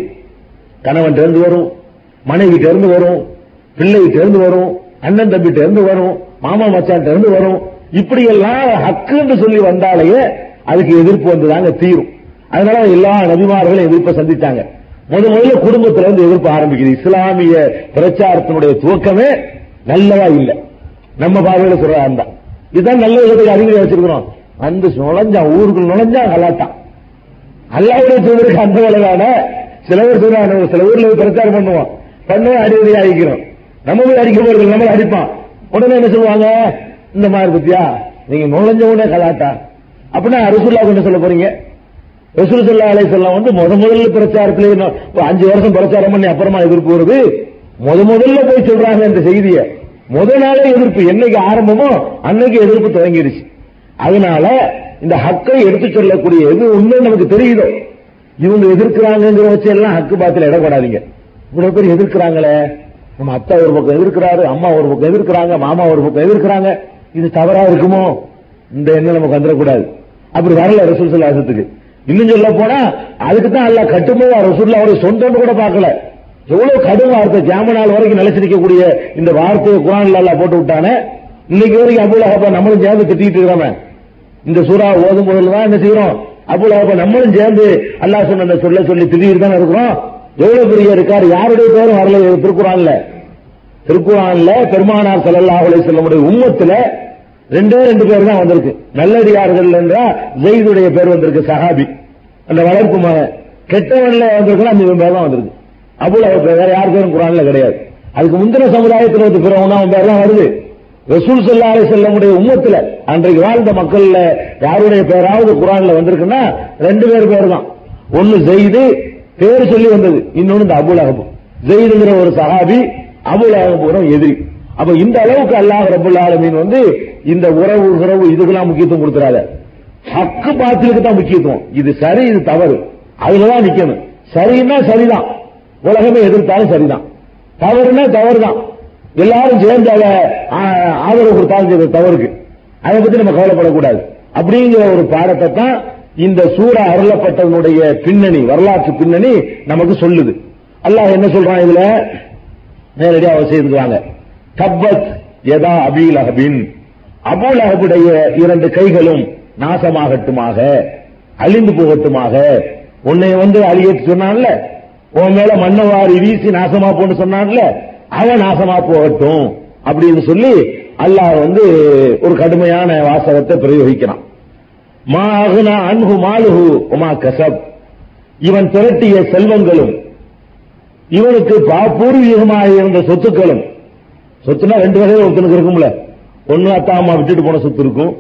கணவன் இருந்து வரும் மனைவி இருந்து வரும் பிள்ளை இருந்து வரும் அண்ணன் தம்பி இருந்து வரும் மாமா மச்சான் இருந்து வரும். இப்படி எல்லாம் ஹக்குன்னு சொல்லி வந்தாலேயே அதுக்கு எதிர்ப்பு வந்துதாங்க தீரும். அதனால எல்லா நபிமார்களும் எதிர்ப்பை சந்திச்சாங்க. முதல் முதல்ல குடும்பத்துல இருந்து எதிர்ப்பு ஆரம்பிக்குது. இஸ்லாமிய பிரச்சாரத்தினுடைய துவக்கமே நல்லதா இல்ல. நம்ம பார்வையில சொல்றதா இருந்தா. இதுதான் நல்ல விதத்துக்கு அறிவுரை வச்சிருக்கிறோம். வந்து நுழைஞ்சா ஊருக்குள் நுழைஞ்சா கலாட்டான் அல்லாவுடைய தூதருக்கு அந்த வேலைதான? சில பேர் சொல்றாங்க சில ஊர்ல பிரச்சாரம் பண்ணுவோம். பண்ணுவோம் அடிக்கடி அடிக்கிறோம். நம்ம போய் அடிக்க போறது நம்மள அடிப்பான். உடனே என்ன சொல்லுவாங்க? இந்த மாதிரி பத்தியா? நீங்க நுழைஞ்ச உடனே கலாட்டா. அப்படின்னா ரசூல்லா கொண்டு சொல்ல போறீங்க. ரசூல் சொல்லா அலை செல்லம் வந்து முத முதல்ல பிரச்சாரத்திலே அஞ்சு வருஷம் பிரச்சாரம் பண்ணி அப்புறமா எதிர்ப்பு வருது. முத முதல்ல போய் சொல்றாங்க இந்த செய்தியை. முத நாளே எதிர்ப்பு. என்னைக்கு ஆரம்பமோ அன்னைக்கு எதிர்ப்பு தொடங்கிடுச்சு அதனால இந்த ஹக்கை எடுத்து சொல்லக்கூடிய எது உண்மை நமக்கு தெரியுதோ? இவங்க எதிர்க்கிறாங்கிற வச்சு எல்லாம் ஹக்கு பாத்துல இடப்படாதீங்க. இவ்வளவு பேர் எதிர்க்கிறாங்களே. நம்ம அத்தா ஒரு பக்கம் எதிர்க்கிறாரு அம்மா ஒரு பக்கம் எதிர்க்கிறாங்க மாமா ஒரு பக்கம் எதிர்க்கிறாங்க. இது தவறா இருக்குமோ? இந்த எண்ணம் நமக்கு வந்துடக்கூடாது. அப்படி வரல ரசூல் சொல்லாசத்துக்கு இன்னும் சொல்ல போனா அதுக்கு தான் அல்ல கட்டுமோ ரசூல்லா அவரை சொந்தம்னு கூட பார்க்கல. எவ்வளவு கடும் வார்த்தை ஜாம நாள் வரைக்கும் நிலைச்சிருக்கக்கூடிய இந்த வார்த்தையை குரான்ல எல்லாம் போட்டு விட்டானே இன்னைக்கு வரைக்கும் அபுல் அஹபா நம்மளும் சேர்ந்து திட்டிட்டு இருக்கிறோமே. இந்த சூறா ஓதும் போதில் தான் என்ன செய்யறோம்? அபுல் அஹபா நம்மளும் சேர்ந்து அல்லாஹ் சொன்ன அந்த சொல்ல சொல்லி திடீர் தானே இருக்கிறோம்? எவ்வளவு பெரிய இருக்காரு? யாருடைய பேரும் வரல திருக்குறான்ல. திருக்குறான்ல பெருமானார் ஸல்லல்லாஹு செல்ல முடிய உம்மத்துல ரெண்டே ரெண்டு பேர் தான் வந்திருக்கு. நல்லடியார்கள் என்றா ஜெயிதுடைய பேர் வந்திருக்கு சஹாபி. அந்த வளர்ப்பு மகன். கெட்டவன்ல வந்திருக்குன்னா அந்த பேர் தான் வந்திருக்கு. அபுல் வேற யார் பேரும் குரான்ல கிடையாது. அதுக்கு முந்தின சமுதாயத்தில் வந்து பிறவனா பேர்லாம் வருது. ரசூல் ஸல்லல்லாஹு அலைஹி வஸல்லமுடைய உம்மத்துல அன்றைக்கு வாழ்ந்த மக்கள்ல யாருடைய பேராவது குரான்ல வந்திருக்குன்னா ரெண்டு பேர் பேர் தான் ஒன்னு ஜெயிது பேர் சொல்லி வந்தது. இன்னொன்னு இந்த அபுல் ஜெயிதுங்கிற ஒரு சகாபி அபுல் அஹப் எதிரி. அப்ப இந்த அளவுக்கு அல்லாஹ் ரபுல் ஆலமீன் வந்து இந்த உறவு உறவு இதுக்கெல்லாம் முக்கியத்துவம் கொடுத்துறாத. ஹக்கு பாத்திலுக்கு தான் முக்கியத்துவம். இது சரி இது தவறு. அதுலதான் நிக்கணும். சரின்னா சரிதான். உலகமே எதிர்த்தாலும் சரிதான். தவறுனா தான் எல்லாரும் சேர்ந்து அதை ஆதரவு கொடுத்தாலும் சரி தவறுக்கு. அதை பத்தி நம்ம கவலைப்படக்கூடாது. அப்படிங்கிற ஒரு பாடத்தை தான் இந்த சூரா அருளப்பட்டவனுடைய பின்னணி வரலாற்று பின்னணி நமக்கு சொல்லுது. அல்லாஹ் என்ன சொல்றான் இதுல? நேரடியாக அவர் செய்துக்குவாங்க தப்பத் எதா அபீல் அஹபின் அபுல் அஹபுடைய இரண்டு கைகளும் நாசமாகட்டுமாக அழிந்து போகட்டுமாக. உன்னை வந்து அழியத்து சொன்னான்ல? உன் மேல மண்ணை வாரி வீசி நாசமா போன்னு சொன்னான்ல அவன் நாசமா போகட்டும் அப்படின்னு சொல்லி அல்லாஹ் வந்து ஒரு கடுமையான வாசகத்தை பிரயோகிக்கிறான். மா அகுனா அன்ஹு உமா கசப். இவன் திரட்டிய செல்வங்களும் இவனுக்கு பாபூர்வீகமாக இருந்த சொத்துக்களும் சொத்துனா ரெண்டு வகையில் ஒருத்தனுக்கு இருக்கும்ல. ஒன்னு அத்தா அம்மா விட்டுட்டு போன சொத்து இருக்கும்.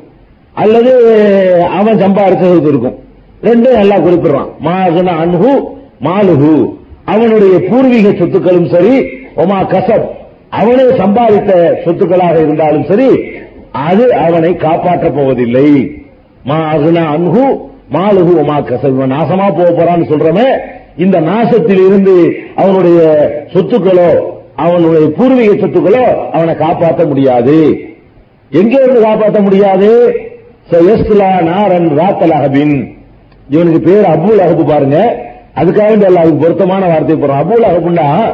அல்லது அவன் சம்பாதிச்ச சொத்து இருக்கும். ரெண்டும் நல்லா குறிப்பிடுறான். மாகுனா அன்பு மாலுகு அவனுடைய பூர்வீக சொத்துக்களும் சரி ஒமா கசப் அவனே சம்பாதித்த சொத்துக்களாக இருந்தாலும் சரி அது அவனை காப்பாற்றப் போவதில்லை. மா அகுனா அன்ஹு மாலுகு ஒமா கசப். இவன் நாசமா போக போறான்னு சொல்றமே இந்த நாசத்தில் இருந்து அவனுடைய சொத்துக்களோ அவனுடைய பூர்வீக சொத்துக்களோ அவனை காப்பாற்ற முடியாது. எங்க இருந்து காப்பாற்ற முடியாது? நாரன் ராத்தல் அஹபின் இவனுக்கு பேர் அபுல் அகபு பாருங்க. அதுக்காக வேண்டி பொருத்தமான வார்த்தை போறோம் அபூல் அகப்புண்டா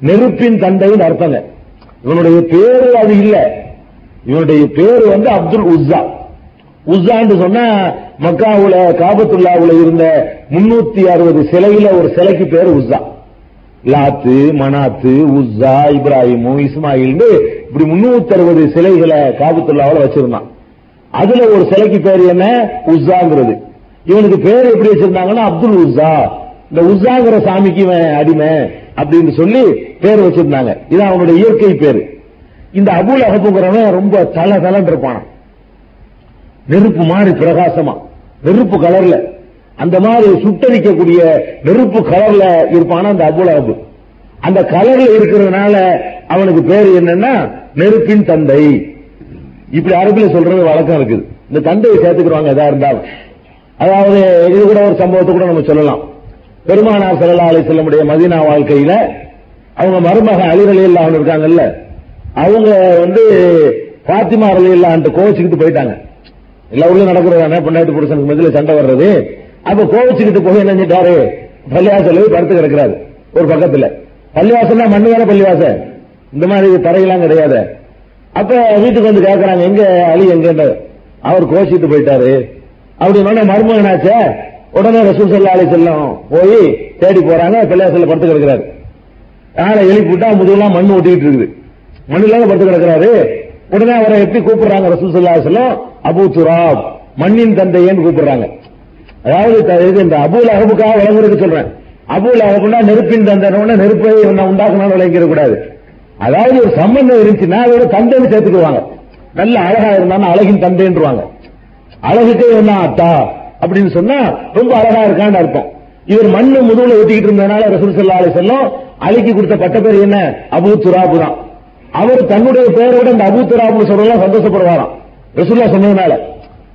நெருப்பின் தந்தைன்னு அர்த்தங்க. இவனுடைய பேரு அது இல்ல. இவனுடைய பேரு வந்து அப்துல் உஸ்ஸா. உஸ்ஸான்னு சொன்னா மக்காவுல காபத்துல்லாவுல இருந்த முன்னூத்தி அறுபது சிலையில ஒரு சிலைக்கு பேர் உஸ்ஸா. லாத்து மனாத்து உஸ்ஸா இப்ராஹிமு இஸ்மாயில் இப்படி முன்னூத்தி அறுபது சிலைகளை காபத்துல்லாவுல வச்சிருந்தான். அதுல ஒரு சிலைக்கு பேர் என்ன? உஸ்ஸாங்கிறது. இவனுக்கு பேர் எப்படி வச்சிருந்தாங்கன்னா அப்துல் உஸ்ஸா. இந்த உஷாங்கிற சாமிக்கு இவன் அடிமை அப்படின்னு சொல்லி பேர் வச்சிருந்தாங்க. இது அவனுடைய இயற்கை பேரு. இந்த அபுல் அகப்புங்கிறவன் ரொம்ப தல தலன் இருப்பான். நெருப்பு மாதிரி பிரகாசமா. நெருப்பு கலர்ல. அந்த மாதிரி சுட்டரிக்கக்கூடிய நெருப்பு கலர்ல இருப்பானா அந்த அபுல் அபு அந்த கலர்ல இருக்கிறதுனால அவனுக்கு பேர் என்னன்னா நெருப்பின் தந்தை. இப்படி அரபில சொல்றது வழக்கம் இருக்குது. இந்த தந்தையை சேர்த்துக்கிறவாங்க எதா இருந்தாலும். அதாவது இது கூட ஒரு சம்பவத்தை கூட நம்ம சொல்லலாம். பெருமானார் ஸல்லல்லாஹு அலைஹி செல்லமுடைய மதீனா வாழ்க்கையில அவங்க மருமக அலி ரலியல்லாஹு இருக்காங்கல்ல அவங்க வந்து பாத்திமா இல்லான்ட்டு கோவிச்சுக்கிட்டு போயிட்டாங்க. எல்லா ஊர்லயும் நடக்கிறதானே பொண்டாட்டி புருஷனுக்கு மதியில சண்டை வர்றது? அப்ப கோவிச்சுக்கிட்டு போய் என்ன செஞ்சிட்டாரு? பள்ளிவாசல் படுத்து கிடக்கிறாரு ஒரு பக்கத்துல. பள்ளிவாசல்னா மண்ணு வேற பள்ளிவாசல்? இந்த மாதிரி தரையெல்லாம் கிடையாது. அப்ப வீட்டுக்கு வந்து கேட்கறாங்க எங்க அலி எங்க அவர் கோச்சிட்டு போயிட்டாரு. அப்படி மருமகனாச்சே உடனே ரசூல் சல்லா அலி செல்லம் போய் தேடி போறாங்க பள்ளிவாசல்ல படுத்து கிடக்கிறாரு. ஆளை எழுப்பி விட்டா முதுகெல்லாம் மண் ஒட்டிக்கிட்டு இருக்குது. மண்ணில்லாத படுத்து கிடக்கிறாரு. உடனே அவரை எப்படி கூப்பிடுறாங்க ரசூல் சல்லா அலி செல்லம் அபு துராப் மண்ணின் தந்தையன்னு கூப்பிடுறாங்க. அதாவது இந்த அபுல் அகபுக்காக வழங்குறதுக்கு சொல்றேன். அபுல் அகபுனா நெருப்பின் தந்தை. நெருப்பை நான் உண்டாக்கணும் விளங்கிட கூடாது. அதாவது ஒரு சம்பந்தம் இருந்துச்சுன்னா அதோட தந்தைன்னு சேர்த்துக்குவாங்க. நல்ல அழகா இருந்தான்னா அழகின் தந்தைன்றுவாங்க. அழகுக்கே என்ன அத்தா அப்படின்னு சொன்னா ரொம்ப அழகா இருக்கான்னு அர்த்தம். இவர் மண்ணு முதுகுல ஊத்திக்கிட்டு இருந்ததுனால ரசூல் சல்லா அலி செல்லம் அலிக்கு கொடுத்த பட்ட பேர் என்ன? அபு துராபு தான். அவர் தன்னுடைய பெயரோட இந்த அபு துராபு சொல்றதெல்லாம் சந்தோஷப்படுவாராம். ரசூல்லா சொன்னதுனால.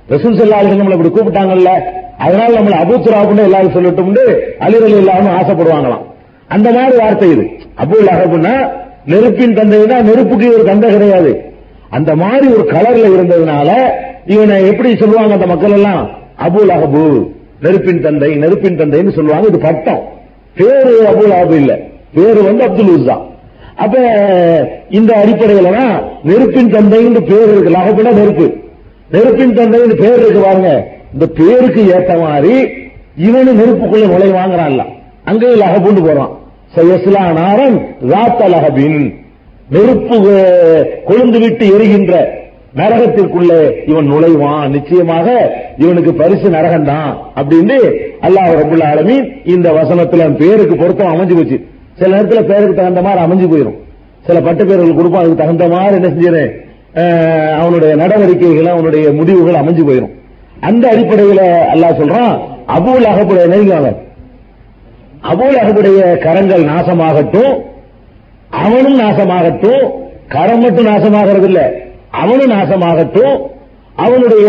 ரசூல் சல்லா அலி நம்மளை இப்படி கூப்பிட்டாங்கல்ல அதனால நம்மள அபு துராபுன்னு எல்லாரும் சொல்லட்டும்னு அலிரலி இல்லாம ஆசைப்படுவாங்களாம். அந்த மாதிரி வார்த்தை இது. அபு அகபுன்னா நெருப்பின் தந்தைனா நெருப்புக்கு ஒரு தந்தை கிடையாது. அந்த மாதிரி ஒரு கலர்ல இருந்ததுனால இவனை எப்படி சொல்லுவாங்க அந்த மக்கள் எல்லாம்? அபுல் அகபு நெருப்பின் தந்தை நெருப்பின் தந்தைன்னு சொல்லுவாங்க இது பட்டம். பேரு அபுல் அபு இல்ல. பேரு வந்து அப்துல் உசா அப்ப இந்த அடிப்படையில தான் நெருப்பின் தந்தைன்னு பேர் இருக்கு லகபுனா நெருப்பு. நெருப்பின் தந்தைன்னு பேர் இருக்கு பாருங்க. இந்த பேருக்கு ஏத்த மாதிரி இவனு நெருப்புக்குள்ள நுழைவாங்கிறான்ல அங்கே லகபுண்டு போறான். சயஸ்லா நாரன் ராத்த லகபின் நெருப்பு கொழுந்து விட்டு எரிகின்ற நரகத்திற்குள்ளே இவன் நுழைவான். நிச்சயமாக இவனுக்கு பரிசு நரகம் தான் அப்படின்னு அல்லாஹ் ரபுல் ஆலமீன் இந்த வசனத்துல பேருக்கு பொருத்தம் அமைஞ்சு போச்சு. சில நேரத்துல பேருக்கு தகுந்த மாதிரி அமைஞ்சு போயிடும் சில பட்டு பேர்கள் கொடுப்போம் அதுக்கு தகுந்த மாதிரி என்ன செஞ்சு அவனுடைய நடவடிக்கைகள் அவனுடைய முடிவுகள் அமைஞ்சு போயிடும் அந்த அடிப்படையில அல்லாஹ் சொல்றான் அபூல் அகப்புடைய நெருங்குவாங்க அபூல் அகப்புடைய கரங்கள் நாசமாகட்டும் அவனும் நாசமாகட்டும் கரம் மட்டும் நாசமாகிறது அவனும் நாசமாகட்டும் அவனுடைய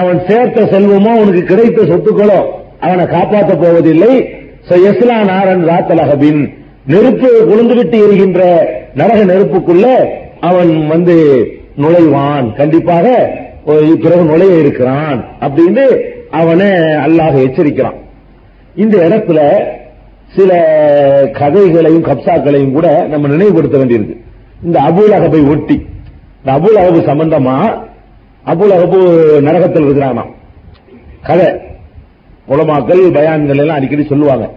அவன் சேர்த்த செல்வமோ அவனுக்கு கிடைத்த சொத்துக்களோ அவனை காப்பாற்ற போவதில்லை. எஸ்லா நாரன் ராத்தலகபின் நெருப்பு குளிந்துவிட்டு எரிகின்ற நரக நெருப்புக்குள்ள அவன் வந்து நுழைவான். கண்டிப்பாக பிறகு நுழைய இருக்கிறான் அப்படின்னு அவனை அல்லாஹ் எச்சரிக்கிறான். இந்த இடத்துல சில கதைகளையும் கப்சாக்களையும் கூட நம்ம நினைவுபடுத்த வேண்டியிருக்கு. இந்த அபுல் ஒட்டி அபுல் அகபு சம்பந்தமா? அபுல் அகபு நரகத்தில் இருக்கிறானா? கதை. உலமாக்கள் பயான்கள் எல்லாம் அடிக்கடி சொல்லுவாங்க.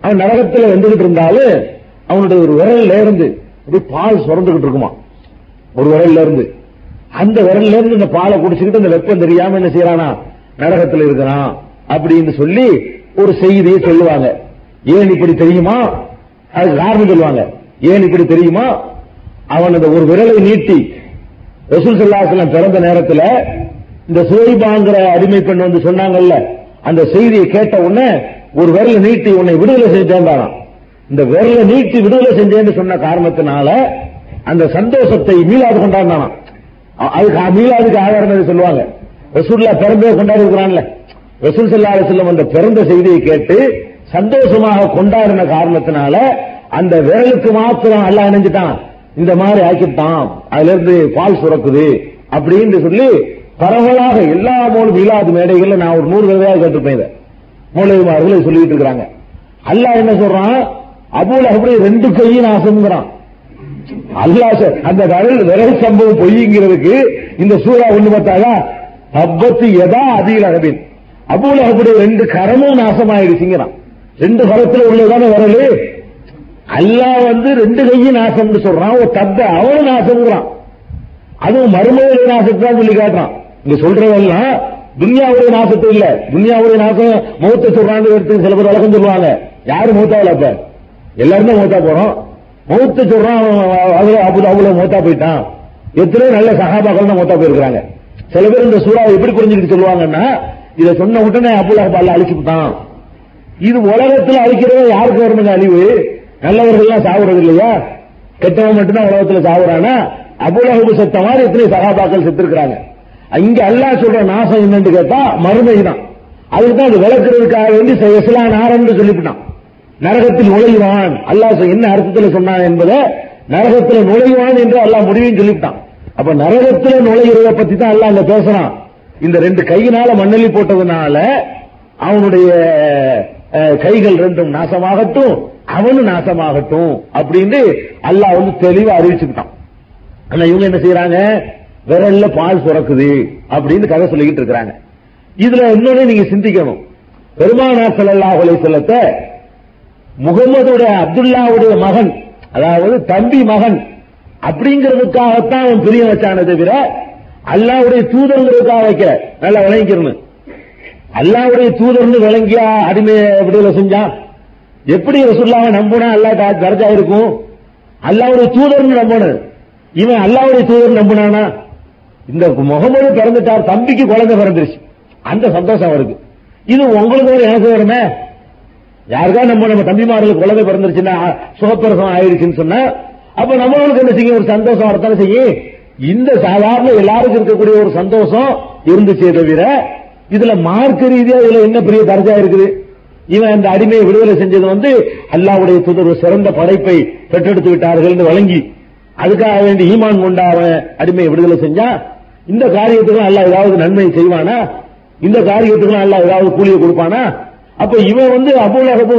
அவன் நரகத்தில் வந்துகிட்டு இருந்தாலும் அவனுடைய ஒரு விரல்ல இருந்து அப்படியே பால் சுரந்துகிட்டு இருக்குமா? ஒரு விரல்ல இருந்து. அந்த விரல்ல இருந்து இந்த பாலை குடிச்சுக்கிட்டு இந்த வெப்பம் தெரியாம என்ன செய்யறானா? நரகத்தில் இருக்கிறான் அப்படின்னு சொல்லி ஒரு செய்தியை சொல்லுவாங்க. ஏன் இப்படி தெரியுமா? அதுக்கு காரணம் சொல்லுவாங்க. ஏன் இப்படி தெரியுமா? அவனது ஒரு விரலை நீட்டி ரசூல் சல்லாசலம் பிறந்த நேரத்தில் இந்த சுவைபாங்கிற அடிமை பெண் வந்து சொன்னாங்கல்ல அந்த செய்தியை கேட்ட உடனே ஒரு விரலை நீட்டி உன்னை விடுதலை செஞ்சேன் இந்த விரலை நீட்டி விடுதலை செஞ்சேன்னு சொன்ன காரணத்தினால அந்த சந்தோஷத்தை மீளாது கொண்டாடினானாம் அதுக்கு மீளாதுக்கு ஆதாரம் எது சொல்லுவாங்க. ரசூல்லா பிறந்தே கொண்டாடி இருக்கிறான்ல ரசூல் சல்லா செல்லம் அந்த பிறந்த செய்தியை கேட்டு சந்தோஷமாக கொண்டாடின காரணத்தினால அந்த விரலுக்கு மாத்திரம் அல்லாஹ் இணைஞ்சிட்டான். இந்த மாதிரி ஆக்கிட்டான் அதுல இருந்து பால் சுரக்குது அப்படின்னு சொல்லி பரவலாக எல்லா மூலம் இல்லாத மேடைகள்ல நான் ஒரு நூறு தடவையாக கேட்டிருப்பேன் இதை. மூலவிமார்கள் சொல்லிட்டு இருக்கிறாங்க. அல்லாஹ் என்ன சொல்றான்? அபூல அப்படி ரெண்டு கையும் நாசம்ங்கிறான். அல்லாஹ் சார் அந்த விரல் விரல் சம்பவம் பொய்ங்கிறதுக்கு இந்த சூறா ஒண்ணு பார்த்தாயா? தப்பத்து எதா அதிக அகபின் அபூல அப்படி ரெண்டு கரமும் நாசமாயிடுச்சுங்கிறான். ரெண்டு கரத்துல உள்ளதான விரல்? அல்லாஹ் வந்து ரெண்டு கையும் நாசம்னு சொல்றான். ஒரு தத்தை அவனும் நாசம்ங்கிறான். அதுவும் மருமகளுடைய நாசத்தை தான் சொல்லி காட்டுறான். இங்க சொல்றதெல்லாம் துன்யாவுடைய நாசத்தை இல்ல. துன்யாவுடைய நாசம் மௌத்த சொல்றாங்க எடுத்து சில பேர் வழக்கம் சொல்லுவாங்க. யாரு மௌத்தாவில் அப்ப? எல்லாருமே மௌத்தா போறோம். மௌத்த சொல்றான் அவன் அவ்வளவு மௌத்தா போயிட்டான். எத்தனையோ நல்ல சகாபாக்கள் தான் மௌத்தா போயிருக்காங்க சில பேர் இந்த சூறாவை எப்படி புரிஞ்சுக்கிட்டு சொல்லுவாங்கன்னா இதை சொன்ன உடனே அபுல் அஹபால அழிச்சுட்டான் இது உலகத்தில் அழிக்கிறத யாருக்கு வருமுங்க அழிவு? நல்லவர்கள் எல்லாம் சாவுறது இல்லையா கெட்டவன் மட்டும்தான் உலகத்துல சாவுறானா? அபுலகபு செத்த மாதிரி எத்தனை சகாபாக்கள் செத்துருக்கிறாங்க. இங்க அல்லாஹ் சொல்ற நாசம் என்னன்னு கேட்டா மறுமை தான். அதுதான் அது விளக்குறதுக்காக வேண்டி இஸ்லாம் நாரன்னு சொல்லிவிட்டான். நரகத்தில் நுழைவான் அல்லாஹ் என்ன அர்த்தத்துல சொன்னான் என்பதை நரகத்தில் நுழைவான் என்று அல்லாஹ் முடிவையும் சொல்லிவிட்டான். அப்ப நரகத்தில் நுழைகிறத பத்தி தான் அல்லாஹ் அங்க பேசுறான். இந்த ரெண்டு கையினால மண்ணலி போட்டதுனால அவனுடைய கைகள் ரெண்டும் நாசமாகட்டும் அவனும் நாசமாகட்டும் அப்படின்னு அல்லாஹ் வந்து தெளிவா அறிவிச்சுக்கிட்டான். ஆனா இவங்க என்ன செய்யறாங்க? விரல்ல பால் சுரக்குது அப்படின்னு கதை சொல்லிக்கிட்டு இருக்கிறாங்க. இதுல இன்னொன்னு நீங்க சிந்திக்கணும். பெருமானார் செல்லல்லா அலைஹி செல்லத்தை முகமதுடைய அப்துல்லாவுடைய மகன் அதாவது தம்பி மகன் அப்படிங்கிறதுக்காகத்தான் அவன் பிரிய வச்சானே தவிர அல்லாவுடைய தூதருங்கிறதுக்காக வைக்க நல்லா விளங்கிக்கணும். அல்லாவுடைய தூதர்னு விளங்கியா அடிமையை விடுதலை செஞ்சான் எப்படி ரசூல்லாவை நம்பினா அல்லா த- தர்ஜா இருக்கும்? அல்லாவுடைய தூதர்னு நம்பணும் இவன் அல்லாவுடைய தூதர் நம்புனானா? இந்த முகமது பிறந்துட்டார் தம்பிக்கு குழந்தை பிறந்துருச்சு. அந்த சந்தோஷம் அவருக்கு. இது உங்களுக்கு ஒரு எனக்கு வருமே யாருக்கா நம்ம நம்ம தம்பிமார்களுக்கு குழந்தை பிறந்துருச்சுன்னா சுகப்பிரசவம் ஆயிடுச்சுன்னு சொன்னா அப்ப நம்மளுக்கு என்ன செய்யும்? ஒரு சந்தோஷம் வரத்தானே செய்யும்? இந்த சாதாரண எல்லாருக்கும் இருக்கக்கூடிய ஒரு சந்தோஷம் இருந்துச்சே தவிர இதுல மார்க்க ரீதியா இதுல என்ன பெரிய தர்ஜா இருக்குது? இவன் அந்த அடிமையை விடுதலை செஞ்சது வந்து அல்லாவுடைய தூதர் சிறந்த படைப்பை பெற்றெடுத்து விட்டார்கள் வழங்கி அதுக்காக வேண்டி ஈமான் கொண்ட அவன் அடிமையை விடுதலை செஞ்சா இந்த காரியத்துக்கும் அல்லாஹ் ஏதாவது நன்மை செய்வானா? இந்த காரியத்துக்கும் அல்லாஹ் ஏதாவது கூலியை கொடுப்பானா? அப்ப இவன் வந்து அபுலகபு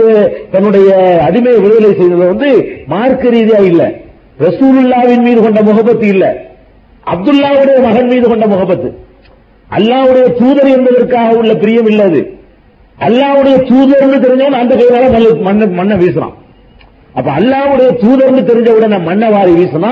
தன்னுடைய அடிமையை விடுதலை செய்தது வந்து மார்க்க ரீதியா இல்ல. ரசூலுல்லாவின் மீது கொண்ட முகபத்து இல்ல. அப்துல்லாவுடைய மகன் மீது கொண்ட முகபத்து. அல்லாவுடைய தூதர் என்பதற்காக உள்ள பிரியம் இல்ல அது. அல்லாவுடைய தூதர்னு தெரிஞ்சவன் அந்த கையால மண்ணை- மண்ணை வீசுறான். அப்ப அல்லாவுடைய தூதர்னு தெரிஞ்ச உடனே மண்ணை வாரி வீசினா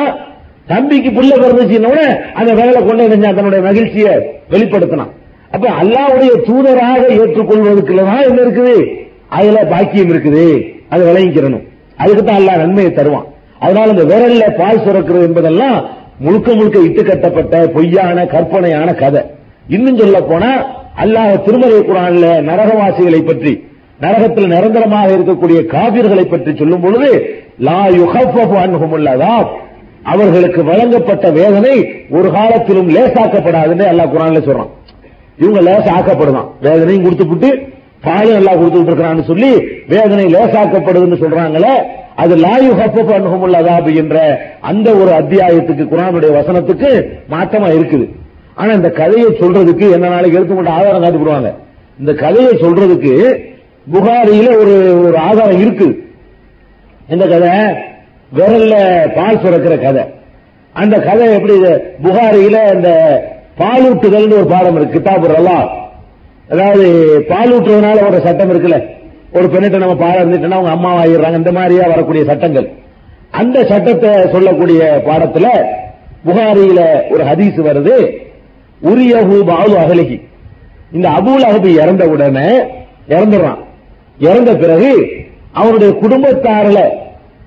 தம்பிக்கு புள்ள பிறந்துச்சுன்னு அந்த வேலை கொண்டு செஞ்சான் தன்னுடைய மகிழ்ச்சியை வெளிப்படுத்தினான். அப்ப அல்லாவுடைய தூதராக ஏற்றுக்கொள்வதற்குள்ளதான் என்ன இருக்குது? அதுல பாக்கியம் இருக்குது. அது விளங்கிக்கிறணும். அதுக்கு தான் அல்லாஹ் நன்மையை தருவான். அதனால இந்த விரல்ல பால் சுரக்கிறது என்பதெல்லாம் முழுக்க முழுக்க இட்டு கட்டப்பட்ட பொய்யான கற்பனையான கதை. இன்னும் சொல்ல போனா அல்லாஹ் திருமலை குரான்ல நரகவாசிகளை பற்றி நரகத்தில் நிரந்தரமாக இருக்கக்கூடிய காவிர்களை பற்றி சொல்லும் பொழுது லா யுகஃபஃபு அன்ஹுமுல்லதா அவர்களுக்கு வழங்கப்பட்ட வேதனை ஒரு காலத்திலும் லேசாக்கப்படாதுன்னு அல்லாஹ் குரான்ல சொல்றான். இவங்க லேசாக்கப்படுதான். வேதனையும் கொடுத்துப்புட்டு பாலும் எல்லாம் கொடுத்துட்டு இருக்கிறான்னு சொல்லி வேதனை லேசாக்கப்படுதுன்னு சொல்றாங்களே அது லாயு ஹப்பப் அனுகமுள்ளதா என்ற அந்த ஒரு அத்தியாயத்துக்கு குரானுடைய வசனத்துக்கு மாற்றமா இருக்குது. ஆனா இந்த கதையை சொல்றதுக்கு என்ன நாளைக்கு எடுத்துக்கொண்டு ஆதாரம் காட்டி இந்த கதையை சொல்றதுக்கு புகாரியில ஒரு ஒரு ஆதாரம் இருக்கு. இந்த கதை? விரல்ல பால் சுரக்கிற கதை. அந்த கதை எப்படி புகாரியில இந்த பாலூட்டுதல் ஒரு பாடம் இருக்கு கிதாபுர் அல்லாஹ் அதாவது பாலூட்டுறதுனால ஒரு சட்டம் இருக்குல்ல. ஒரு பெண்ணிட்ட நம்ம பாடம் இருந்துட்டோம்னா அவங்க அம்மா ஆயிடுறாங்க இந்த மாதிரியா வரக்கூடிய சட்டங்கள். அந்த சட்டத்தை சொல்லக்கூடிய பாடத்துல புகாரியில ஒரு ஹதீஸ் வருது. உரியகு பாலு அகலிகி. இந்த அபுல் அகபு இறந்த உடனே இறந்துடுறான் இறந்த பிறகு அவனுடைய குடும்பத்தாரில்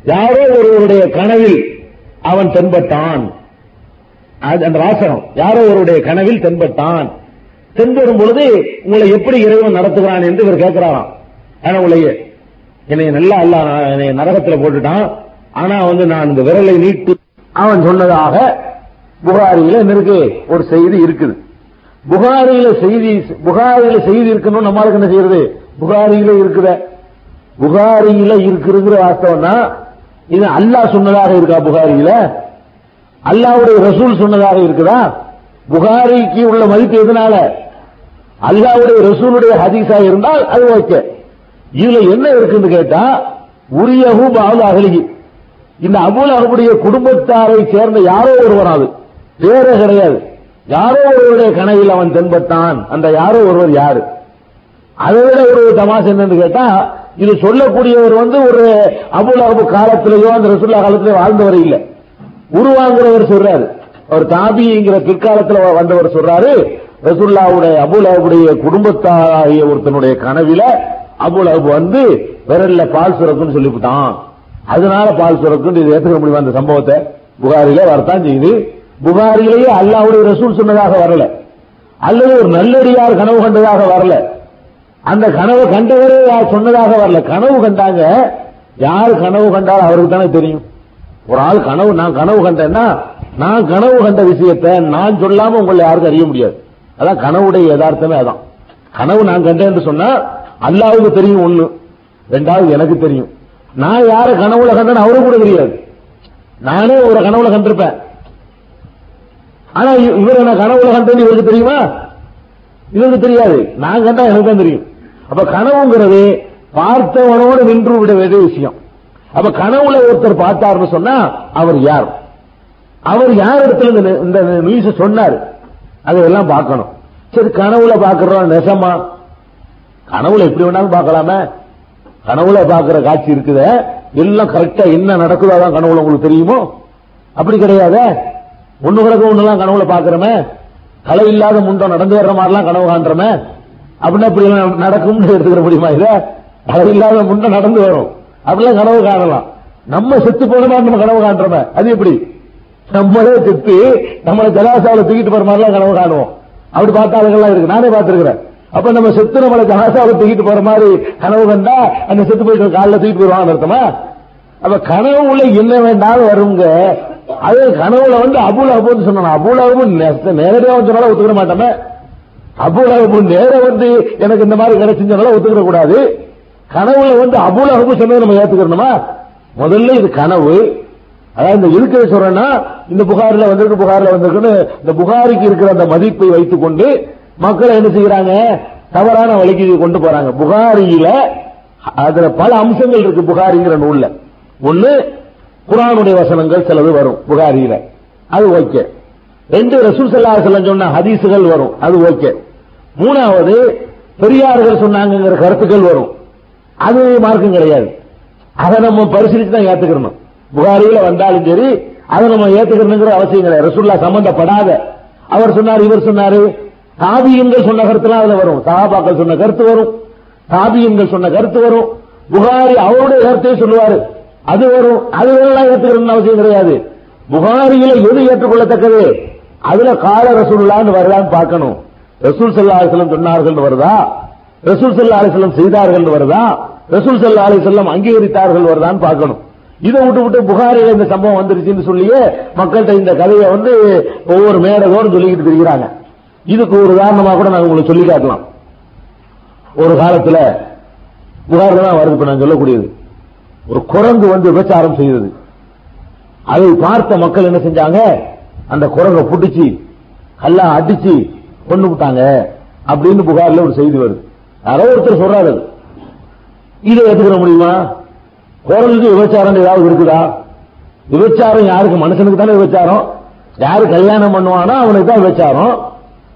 யாரோ ஒருவருடைய கனவில் அவன் தென்பட்டான். அந்த வாசகம். யாரோ ஒருவருடைய கனவில் தென்பட்டான். தென்படும் பொழுது உங்களை எப்படி இறைவன் நடத்துகிறான் என்று இவர் கேட்கிறாராம். கனவுலையே என்னை நல்லா அல்ல என்னை நரகத்துல போட்டுட்டான். ஆனா வந்து நான் இந்த விரலை நீட்டு. அவன் சொன்னதாக புகாரியில என்ன இருக்கு? ஒரு செய்தி இருக்குது. புகாரியில செய்தி புகாரியில செய்தி இருக்கணும் நம்மளுக்கு என்ன செய்யறது? புகாரியில இருக்குத. புகாரியில இருக்குங்கிற வாஸ்தவம்னா இது அல்லாஹ் சொன்னதாக இருக்கா புகாரியில அல்லாவுடைய ரசூல் சொன்னதாக இருக்குதா? புகாரிக்கு உள்ள மதிப்பு எதனால? அல்லாஹ்வுடைய ரசூலுடைய ஹதீஸா இருந்தால் அது ஓகே. இதுல என்ன இருக்குன்னு கேட்டா உரியகு பாலு அகலி இந்த அபுல் அகபுடைய குடும்பத்தாரை சேர்ந்த யாரோ ஒருவர் அது. வேற கிடையாது. யாரோ ஒருவருடைய கனவில் அவன் தென்பட்டான். அந்த யாரோ ஒருவர் யாரு? அதை விட ஒரு தமாசு என்னன்னு கேட்டா இது சொல்லக்கூடியவர் வந்து ஒரு அபுல் அகபு காலத்திலேயோ அந்த ரசுல்லா காலத்திலேயோ வாழ்ந்தவர் இல்லை. உருவாங்கிறவர் சொல்றாரு. அவர் தாபிங்கிற பிற்காலத்தில் வந்தவர் சொல்றாரு ரசுல்லாவுடைய அபுல் அகபுடைய குடும்பத்தாராகிய ஒருத்தனுடைய கனவில அபுல் வந்து விரல்ல பால் சுரக்குன்னு சொல்லிவிட்டான். அதனால பால் சுரக்குன்னு இது ஏற்றுக்க முடியுமா அந்த சம்பவத்தை? புகாரில வரத்தான் செய்யுது புகாரிலேயே அல்லாவுடைய ரசூல் சொன்னதாக வரல. அல்லது ஒரு நல்லடியார் கனவு கண்டதாக வரல. அந்த கனவு கண்டவரே யார் சொன்னதாக வரல. கனவு கண்டாங்க. யார் கனவு கண்டால் அவருக்கு தானே தெரியும். ஒரு ஆள் கனவு நான் கனவு கண்டேன்னா நான் கனவு கண்ட விஷயத்தை நான் சொல்லாம உங்களை யாருக்கும் அறிய முடியாது. அதான் கனவுடைய யதார்த்தமே அதான். கனவு நான் கண்டேன்னு சொன்னா அல்லாவுக்கு தெரியும் ஒண்ணு. ரெண்டாவது எனக்கு தெரியும். நான் யார கனவுல கண்டேன்னு அவருக்கு கூட தெரியாது. நானே ஒரு கனவுல கண்டிருப்பேன். ஆனா இ- இவரை நான் கனவுல கண்டேன்னு இவருக்கு தெரியுமா? இவருக்கு தெரியாது. நான் கண்டா எனக்கு தான் தெரியும். அப்ப கனவுங்கிறது பார்த்தவனோடு நின்று விட வேண்டிய விஷயம். அப்ப கனவுல ஒருத்தர் பார்த்தாருன்னு சொன்னா அவர் யார்? அவர் யார் இடத்துல இந்த இந்த நியூஸ் சொன்னார்? அதெல்லாம் பார்க்கணும். சரி கனவுல பாக்குறோம் நெசமா? கனவுல எப்படி வேணாலும் பார்க்கலாமே. கனவுல பாக்குற காட்சி இருக்குத. எல்லாம் கரெக்டா என்ன நடக்குதோ அதான் கனவுல உங்களுக்கு தெரியுமோ? அப்படி கிடையாதே. ஒண்ணு கிடக்க ஒண்ணுலாம் கனவுல பாக்குறோமே கலை இல்லாத முண்டம் நடந்து வர்ற மாதிரிலாம் கனவு காண்றோமே. அப்படின்னா இப்படி எல்லாம் நடக்கும்னு எடுத்துக்கிற முடியுமா இத? கலை இல்லாத முண்டம் நடந்து வரும். அப்படிலாம் கனவு காணலாம். நம்ம செத்து போனமா நம்ம கனவு காண்றோமே. அது எப்படி? நம்மளே செத்து நம்மளை ஜலாசாவில தூக்கிட்டு போற மாதிரிலாம் கனவு காணுவோம். அப்படி பார்த்த ஆளுகள்லாம் இருக்கு. நானே பார்த்திருக்கிறேன். அப்ப நம்ம செத்து நம்மளை ஜலாசாவில தூக்கிட்டு போற மாதிரி கனவு கண்டா அந்த செத்து போயிட்டு காலில் தூக்கிட்டு போயிருவாங்க அர்த்தமா? அப்ப கனவுல என்ன வேண்டாலும் வருங்க. அது கனவுல வந்து அபுல் அபுன்னு சொன்னான். அபுல் அபு நேரடியா சொன்னாலும் ஒத்துக்கிற மாட்டோமே அபுல் அபு நேர வந்து எனக்கு இந்த மாதிரி கிடைச்சுனால ஒத்துக்கிற கூடாது. கனவுல வந்து அபுல் அபு சொன்னதை நம்ம ஏத்துக்கிறோமா முதல்ல இது கனவு. அதாவது இந்த இருக்கிற சொல்றேன்னா இந்த புகாரில் வந்திருக்கு புகாரில் வந்திருக்குன்னு இந்த புகாரிக்கு இருக்கிற அந்த மதிப்பை வைத்துக் கொண்டு மக்களை என்ன செய்யறாங்க? தவறான வழிக்கு கொண்டு போறாங்க. புகாரியில அதுல பல அம்சங்கள் இருக்கு புகாரிங்கிற நூல்ல. ஒண்ணு குரானுடைய வசனங்கள் சிலது வரும் புகாரியில. அது ஓகே. ரெண்டு ரசூல் ஸல்லல்லாஹு அலைஹி சொன்ன ஹதீசுகள் வரும் அது ஓகே. மூணாவது பெரியார்கள் சொன்னாங்கங்கிற கருத்துக்கள் வரும். அது மார்க்கம் கிடையாது. அதை நம்ம பரிசீலித்து தான் ஏத்துக்கணும் புகாரியில வந்தாலும் சரி அதை நம்ம ஏத்துக்கணுங்கிற அவசியம் கிடையாது. ரசூல்லா சம்பந்தப்படாத. அவர் சொன்னார் இவர் சொன்னாரு. தாபியங்கள் சொன்ன கருத்துலாம் அதுல வரும். சகாபாக்கள் சொன்ன கருத்து வரும். தாபியங்கள் சொன்ன கருத்து வரும். புகாரி அவருடைய கருத்தையும் சொல்லுவாரு. அது வரும் அது எல்லாம் ஏற்றுக்கணும்னு அவசியம் கிடையாது. புகாரியில எது ஏற்றுக்கொள்ளத்தக்கது? அதுல கால ரசூல்லான்னு வருதான்னு பார்க்கணும். ரசூல் சல்லா அலிஸ்லம் சொன்னார்கள் வருதா? ரசூல் சல்லா அலிஸ்லம் செய்தார்கள் வருதா? ரசூல் சல்லா அலிஸ்லம் அங்கீகரித்தார்கள் வருதான்னு பார்க்கணும். இதை விட்டு விட்டு புகாரில இந்த சம்பவம் வந்துருச்சுன்னு சொல்லியே மக்கள்கிட்ட இந்த கதையை வந்து ஒவ்வொரு மேடகோடு சொல்லிக்கிட்டு இருக்கிறாங்க இதுக்கு ஒரு உதாரணமா கூட நான் உங்களுக்கு சொல்லி காட்டலாம். ஒரு காலத்துல புகாரில் தான் வருது இப்ப நான் சொல்லக்கூடியது. ஒரு குரங்கு வந்து விபச்சாரம் செய்தது. அதை பார்த்த மக்கள் என்ன செஞ்சாங்க? அந்த குரங்கை புடிச்சு கல்லா அடிச்சு கொண்டு விட்டாங்க அப்படின்னு புகார்ல ஒரு செய்தி வருது. யாரோ ஒருத்தர் சொல்றாரு இதை ஏத்துக்கிற முடியுமா? குரலுக்கு விபச்சாரம் ஏதாவது இருக்குதா? விபச்சாரம் யாருக்கு? மனுஷனுக்கு தானே விபச்சாரம். யாரு கல்யாணம் பண்ணுவானோ? அவனுக்கு தான் விபச்சாரம்.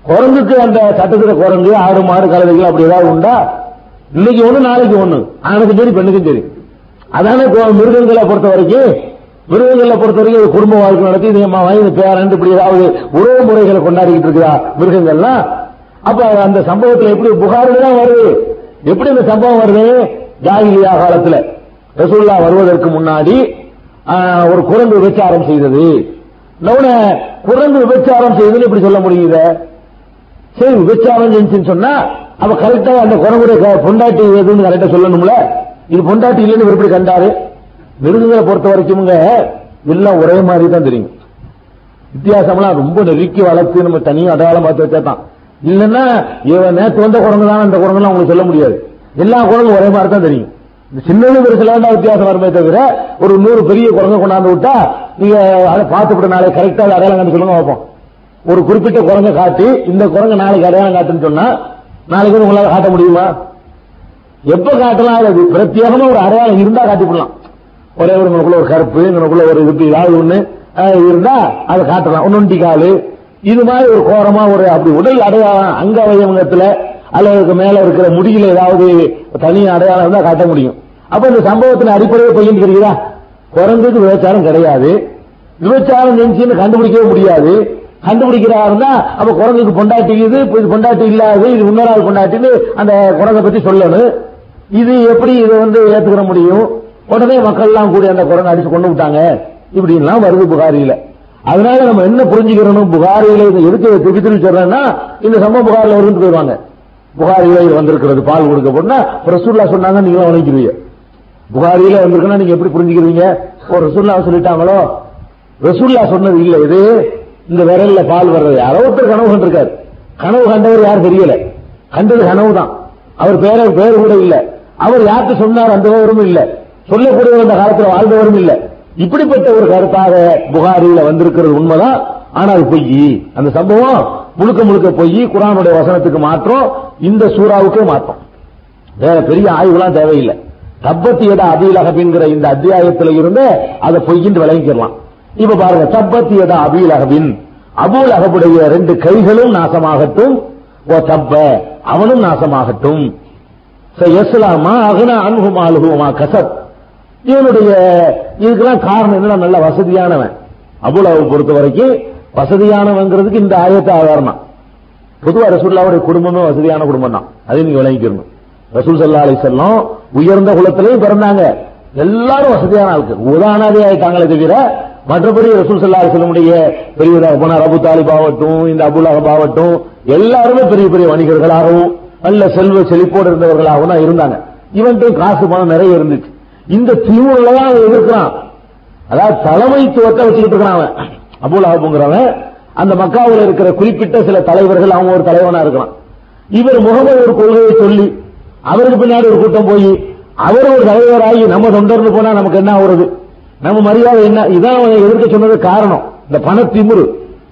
குரங்குக்கு அந்த சட்டத்துல குரங்கு ஆடு மாடு கலவைகள் அப்படி ஏதாவது உண்டா? இன்னைக்கு ஒண்ணு நாளைக்கு ஒண்ணு. ஆணுக்கும் சரி பெண்ணுக்கும் சரி. அதானே மிருகங்களை பொறுத்த வரைக்கும் மிருகங்களை பொறுத்த வரைக்கும் ஒரு குடும்ப வாழ்க்கை நடத்தி இது அம்மா வாங்கி பேரன் இப்படி ஏதாவது உறவு முறைகளை கொண்டாடிக்கிட்டு இருக்கிறா மிருகங்கள்லாம்? அப்ப அந்த சம்பவத்துல எப்படி புகார்கள் தான் வருது? எப்படி இந்த சம்பவம் வருது? ஜாகிலியா காலத்துல ரசூல்லா வருவதற்கு முன்னாடி ஒரு குரங்கு விபச்சாரம் செய்தது. உடனே குரங்கு விபச்சாரம் செய்ததுன்னு இப்படி சொல்ல முடியுத சரி விபச்சாரம் செஞ்சுன்னு சொன்னா அப்ப கரெக்டா அந்த குரங்குடைய க- பொண்டாட்டி எதுன்னு கரெக்டா சொல்லணும்ல? இது பொண்டாட்டி இல்லைன்னு எப்படி கண்டாரு? மிருகங்களை பொறுத்த வரைக்கும் எல்லாம் ஒரே மாதிரி தான் தெரியும். வித்தியாசம்லாம் ரொம்ப நெருக்கி வளர்த்து நம்ம தனியும் அடையாளம் பார்த்து வச்சா தான் இல்லைன்னா இவன் நேற்று வந்த குரங்கு தான் அந்த குரங்குலாம் உங்களுக்கு சொல்ல முடியாது. எல்லா குரங்கும் ஒரே மாதிரி தான் தெரியும். இந்த சின்னது பெருசுல தான் வித்தியாசம் வருமே தவிர ஒரு நூறு பெரிய குரங்கை கொண்டாந்து விட்டா நீங்க அதை பார்த்துவிட்டு நாளை கரெக்டா அடையாளம் கண்டு சொல்லுங்க பார்ப்போம். ஒரு குறிப்பிட்ட குரங்கை காட்டி இந்த குரங்கு நாளைக்கு அடையாளம் காட்டுன்னு சொன்னா நாளைக்கு வந்து உங்களால காட்ட முடியுமா? எப்ப காட்டலாம்? அது பிரத்யேகமா ஒரு அடையாளம் இருந்தா காட்டிவிடலாம் ஒரே ஒரு உங்களுக்குள்ள ஒரு கருப்பு உங்களுக்குள்ள ஒரு இது ஏதாவது ஒண்ணு இருந்தா அதை காட்டலாம். ஒன்னொண்டி காலு. இது மாதிரி ஒரு கோரமா ஒரு அப்படி உடல் அடையாளம் அங்க அவயவங்கத்துல அல்லது மேல இருக்கிற முடியில ஏதாவது தனி அடையாளம் இருந்தா காட்ட முடியும். அப்ப இந்த சம்பவத்தின் அடிப்படையை பையன் தெரியுதா? குரங்குக்கு விபச்சாரம் கிடையாது. விபச்சாரம் செஞ்சுன்னு கண்டுபிடிக்கவே முடியாது. கண்டுபிடிக்கிறா இருந்தா அப்ப குரங்குக்கு பொண்டாட்டி இது பொண்டாட்டி இல்லாது இது இன்னொரு பொண்டாட்டின்னு அந்த குரங்கை பத்தி சொல்லணும். இது எப்படி இதை வந்து ஏத்துக்கிற முடியும்? உடனே மக்கள்லாம் கூடி அந்த குரங்கை அடிச்சு கொண்டு விட்டாங்க. இப்படின்லாம் வருது புகாரியில அதனால நம்ம என்ன புரிஞ்சுக்கிறோம் புகாரியில இதை எதுக்கு திருப்பி திருப்பி சொல்றேன்னா இந்த சம்பவம் புகாரில் இருந்து போயிடுவாங்க. புகாரியில இது வந்திருக்கிறது பால் கொடுக்க போனா ரசூல்லா சொன்னாங்க நீங்களும் வணங்கிடுவீங்க. புகாரியில வந்திருக்குன்னா நீங்க எப்படி புரிஞ்சுக்கிறீங்க? ஒரு ரசூல்லா சொல்லிட்டாங்களோ? ரசூல்லா சொன்னது இல்ல இது. இந்த விரல்ல பால் வர்றது. யாரோ ஒருத்தர் கனவு கண்டிருக்காரு. கனவு கண்டவர் யாரும் தெரியல. கண்டது கனவு தான் அவர் பேர பேர் கூட இல்லை. அவர் யார்கிட்ட சொன்னார் அந்த விவரமும் இல்ல. சொல்லக்கூடிய அந்த காலத்துல வாழ்ந்தவரும் இல்ல. இப்படிப்பட்ட ஒரு கருத்தாக புகாரியில வந்திருக்கிறது உண்மைதான். ஆனா அது பொய். அந்த சம்பவம் முழுக்க முழுக்க பொய். குரானுடைய வசனத்துக்கு மாற்றம் இந்த சூறாவுக்கே மாற்றம் வேற பெரிய ஆய்வுலாம் தேவையில்லை. தப்பத்தி எட அபீலகபின்கிற இந்த அத்தியாயத்துல இருந்து அதை பொய்யின்னு விளங்கிக்கலாம். இப்ப பாருங்க தப்பத்தி எட அபீலகபின் அபுல் அகபுடைய ரெண்டு கைகளும் நாசமாகட்டும். ஓ தப்ப அவனும் நாசமாகட்டும். எஸ்லாமா அகனா அன்ஹுமா அலுகுமா கசப். இவனுடைய இதுக்கெல்லாம் காரணம் என்ன நல்ல வசதியானவன். அபுலாவை பொறுத்த வரைக்கும் வசதியானவங்கிறதுக்கு இந்த ஆயத்தை ஆதாரணம் பொதுவா ரசூல்லாவுடைய குடும்பமே வசதியான குடும்பம் தான் அதை நீங்க விளங்கிக்கணும். ரசூல் சல்லா அலி செல்லம் உயர்ந்த குலத்திலையும் பிறந்தாங்க. எல்லாரும் வசதியான ஆளுக்கு உதாரணாதே ஆயிட்டாங்களே தவிர மற்றபடி ரசூல் சல்லா அலி செல்லமுடைய பெரிய போனார். அபு தாலிப் ஆகட்டும் இந்த அபுல் அஹப் ஆகட்டும் எல்லாருமே பெரிய பெரிய வணிகர்களாகவும் நல்ல செல்வ செழிப்போடு இருந்தவர்களாகவும் தான் இருந்தாங்க. இவன்ட்டு காசு பணம் நிறைய இருந்துச்சு. இந்த திமுக தான் அவன் எதிர்க்கிறான். அதாவது தலைமைத்துவத்தை வச்சுக்கிட்டு இருக்கிறான் அவன். அபுல் அஹபுங்கிறவன் அந்த மக்காவில் இருக்கிற குறிப்பிட்ட சில தலைவர்கள் அவங்க ஒரு தலைவனா இருக்கிறான் இவர் முகமது ஒரு கொள்கையை சொல்லி அவருக்கு பின்னாடி ஒரு கூட்டம் போய் அவர் ஒரு தலைவராகி நம்ம தொண்டர்ந்து போனா நமக்கு என்ன ஆகுறது? நம்ம மரியாதை என்ன? இதான் அவன் எதிர்க்க சொன்னது காரணம். இந்த பணத்திமுரு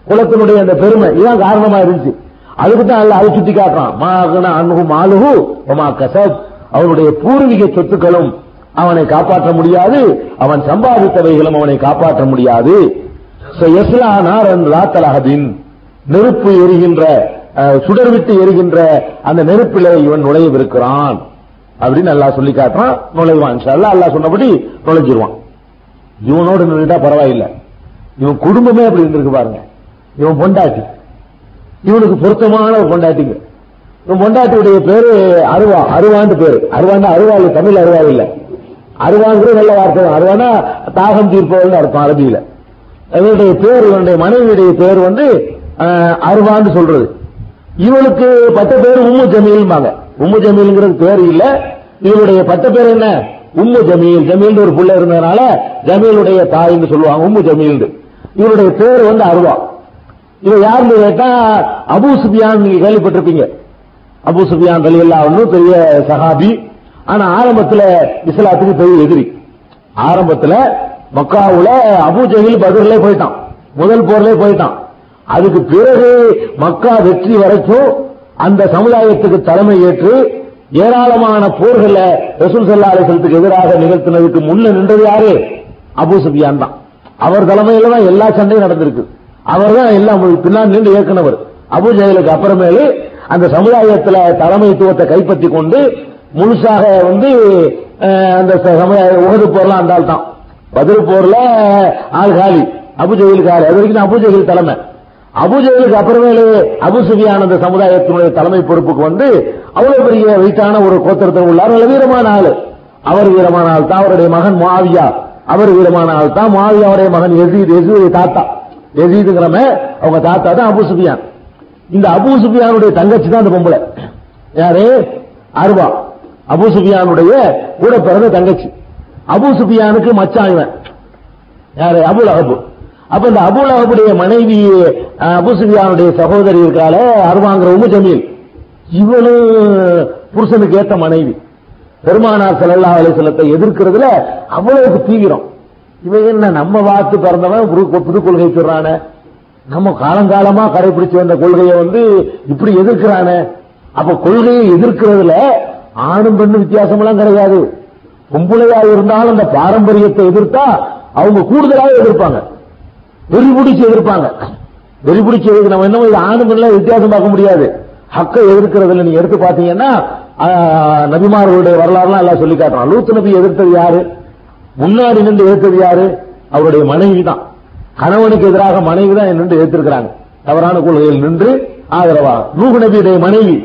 குலத்தினுடைய அந்த பெருமை இதான் காரணமா இருந்துச்சு. அதுக்கு தான் அல்ல அதை சுட்டி காட்டுறான். மாகன அன்பு மாலுகு ஒமா கசப். அவனுடைய பூர்வீக சொத்துக்களும் அவனை காப்பாற்ற முடியாது. அவன் சம்பாதித்தவைகளும் அவனை காப்பாற்ற முடியாது. நாரன் நெருப்பு எரிகின்ற அஹ், சுடர் விட்டு எரிகின்ற அந்த நெருப்பிலே இவன் நுழையவிருக்கிறான். அப்படின்னு நல்லா சொல்லி காட்டுறான். நுழைவான். அல்லா அல்லாஹ் சொன்னபடி நுழைஞ்சிருவான். இவனோடு நின்றுட்டா பரவாயில்லை. இவன் குடும்பமே அப்படி இருந்திருக்கு பாருங்க. இவன் பொண்டாட்டி. இவனுக்கு பொருத்தமான ஒரு பொண்டாட்டிங்க. பொண்டாட்டியுடைய பேரு அருவா அருவான்னு பேரு. அருவான்னா அருவா இல்ல தமிழ் அருவா இல்ல. அருவாங்கிற நல்ல வார்த்தை அருவானா தாகம் தீர்ப்பவர்கள் அர்த்தம் அரபியில. இவனுடைய பேர் இவனுடைய மனைவியுடைய பேர் வந்து அருவான்னு சொல்றது. இவனுக்கு பட்ட பேர் உம்மு ஜமீல்பாங்க உம்மு ஜமீல்ங்கிறது பேர் இல்ல. இவனுடைய பட்ட பேர் என்ன? உம்மு ஜமீல். ஜமீல் ஒரு புள்ள இருந்ததுனால ஜமீலுடைய தாய்ன்னு சொல்லுவாங்க உம்மு ஜமீல் இவருடைய பேர் வந்து அருவா. இவன் யாருன்னு கேட்டா அபு சுபியான் நீங்க கேள்விப்பட்டிருப்பீங்க. அபு சுபியான் ரலியல்லாஹு பெரிய சஹாபி. ஆனா ஆரம்பத்துல இஸ்லாத்துக்கு பெரிய எதிரி. ஆரம்பத்துல மக்காவுல அபு ஜஹீல் பதிலே போயிட்டான். முதல் போர்ல போயிட்டான். அதுக்கு பிறகு மக்கா வெற்றி வரைக்கும் அந்த சமுதாயத்துக்கு தலைமை ஏற்று ஏராளமான போர்கள ரசூல் சல்லா அலிசலத்துக்கு எதிராக நிகழ்த்தினதுக்கு முன்ன நின்றது யாரு? அபு சுபியான் தான். அவர் தலைமையில தான் எல்லா சண்டையும் நடந்திருக்கு. அவர் தான் எல்லாம் பின்னால் நின்று இயக்குனவர். அபு ஜெயலுக்கு அப்புறமேலு அந்த சமுதாயத்துல தலைமைத்துவத்தை கைப்பற்றி கொண்டு முழுசாக வந்து அந்த சமுதாய உகது போர்லாம் அந்த ஆள் தான் பதில் போர்ல ஆள் காலி அபு காலி. அது வரைக்கும் அபு தலைமை. அபு ஜெயிலுக்கு அப்புறமேலு அபு அந்த சமுதாயத்தினுடைய தலைமை பொறுப்புக்கு வந்து அவ்வளவு பெரிய வெயிட்டான ஒரு கோத்திரத்தில் உள்ளார். நல்ல வீரமான ஆள். அவர் வீரமான ஆள் தான் அவருடைய மகன் மாவியா அவர் வீரமான ஆள் தான் மாவியாவுடைய மகன் எசீத் எசீது தாத்தா. எசீதுங்கிறவன் அவங்க தாத்தா தான் அபு சுஃபியான். இந்த அபு சுஃபியானுடைய தங்கச்சி தான் அந்த பொம்பளை. யாரு? அருவா. அபு சுஃபியானுடைய கூட பிறந்த தங்கச்சி. அபு சுஃபியானுக்கு மச்சான் இவன். யாரு? அபுல் அஹபு அப்ப இந்த அபுல் அஹபுடைய மனைவி அபு சுஃபியானுடைய சகோதரி இருக்கால அருவாங்கிற உமு ஜமீல். இவனும் புருஷனுக்கு ஏத்த மனைவி. பெருமானார் ஸல்லல்லாஹு அலைஹி எதிர்க்கிறதுல அவ்வளவுக்கு தீவிரம். இவன் என்ன நம்ம வாத்து பிறந்தவன்? புது- கொள்கை சொல்றானே. நம்ம காலங்காலமா கடைபிடிச்சு வந்த கொள்கையை வந்து இப்படி எதிர்க்கிறானே. அப்ப கொள்கையை எதிர்க்கிறதுல ஆணும் பெண்ணும் வித்தியாசம் எல்லாம் கிடையாது. பொம்பளையா இருந்தாலும் அந்த பாரம்பரியத்தை எதிர்த்தா அவங்க கூடுதலாக எதிர்ப்பாங்க. வெறி பிடிச்சு எதிர்ப்பாங்க. வெறி பிடிச்சு நம்ம என்ன இது ஆணும் பெண்ணும் வித்தியாசம் பார்க்க முடியாது. ஹக்கை எதிர்க்கிறதுல நீங்க எடுத்து பாத்தீங்கன்னா நபிமார்களுடைய வரலாறுலாம் எல்லாம் சொல்லி காட்டுறான். லூத்து நபி எதிர்த்தது யாரு? முன்னாடி நின்று எதிர்த்தது யாரு? அவருடைய மனைவி தான் கணவனுக்கு எதிராக மனைவி தான் நின்று எதிர்த்திருக்கிறாங்க தவறான கொள்கையில் நின்று ஆதரவா? நூகு நபியுடைய மனைவி.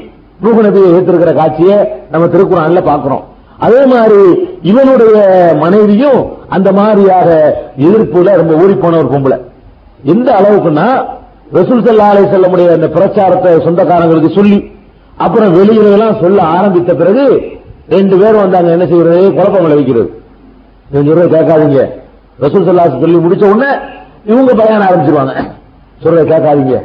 நூகு நபியை எதிர்த்திருக்கிற காட்சியை நம்ம திருக்குறான்ல பாக்குறோம் அதே மாதிரி இவனுடைய மனைவியும் அந்த மாதிரியாக எதிர்ப்புல ரொம்ப ஊறி போனவர் பொம்பளை. எந்த அளவுக்குன்னா ரசூல் சல்லா அலை செல்லமுடைய அந்த பிரச்சாரத்தை சொந்தக்காரங்களுக்கு சொல்லி அப்புறம் வெளியில எல்லாம் சொல்ல ஆரம்பித்த பிறகு ரெண்டு பேரும் வந்தாங்க என்ன செய்யறது? குழப்பம் விளைவிக்கிறது. நீங்க சொல்றத கேட்காதீங்க. ரசூல் சல்லாஸ் சொல்லி முடிச்ச உடனே இவங்க பயணம் ஆரம்பிச்சிருவாங்க. சொல்றத கேட்காதீங்க.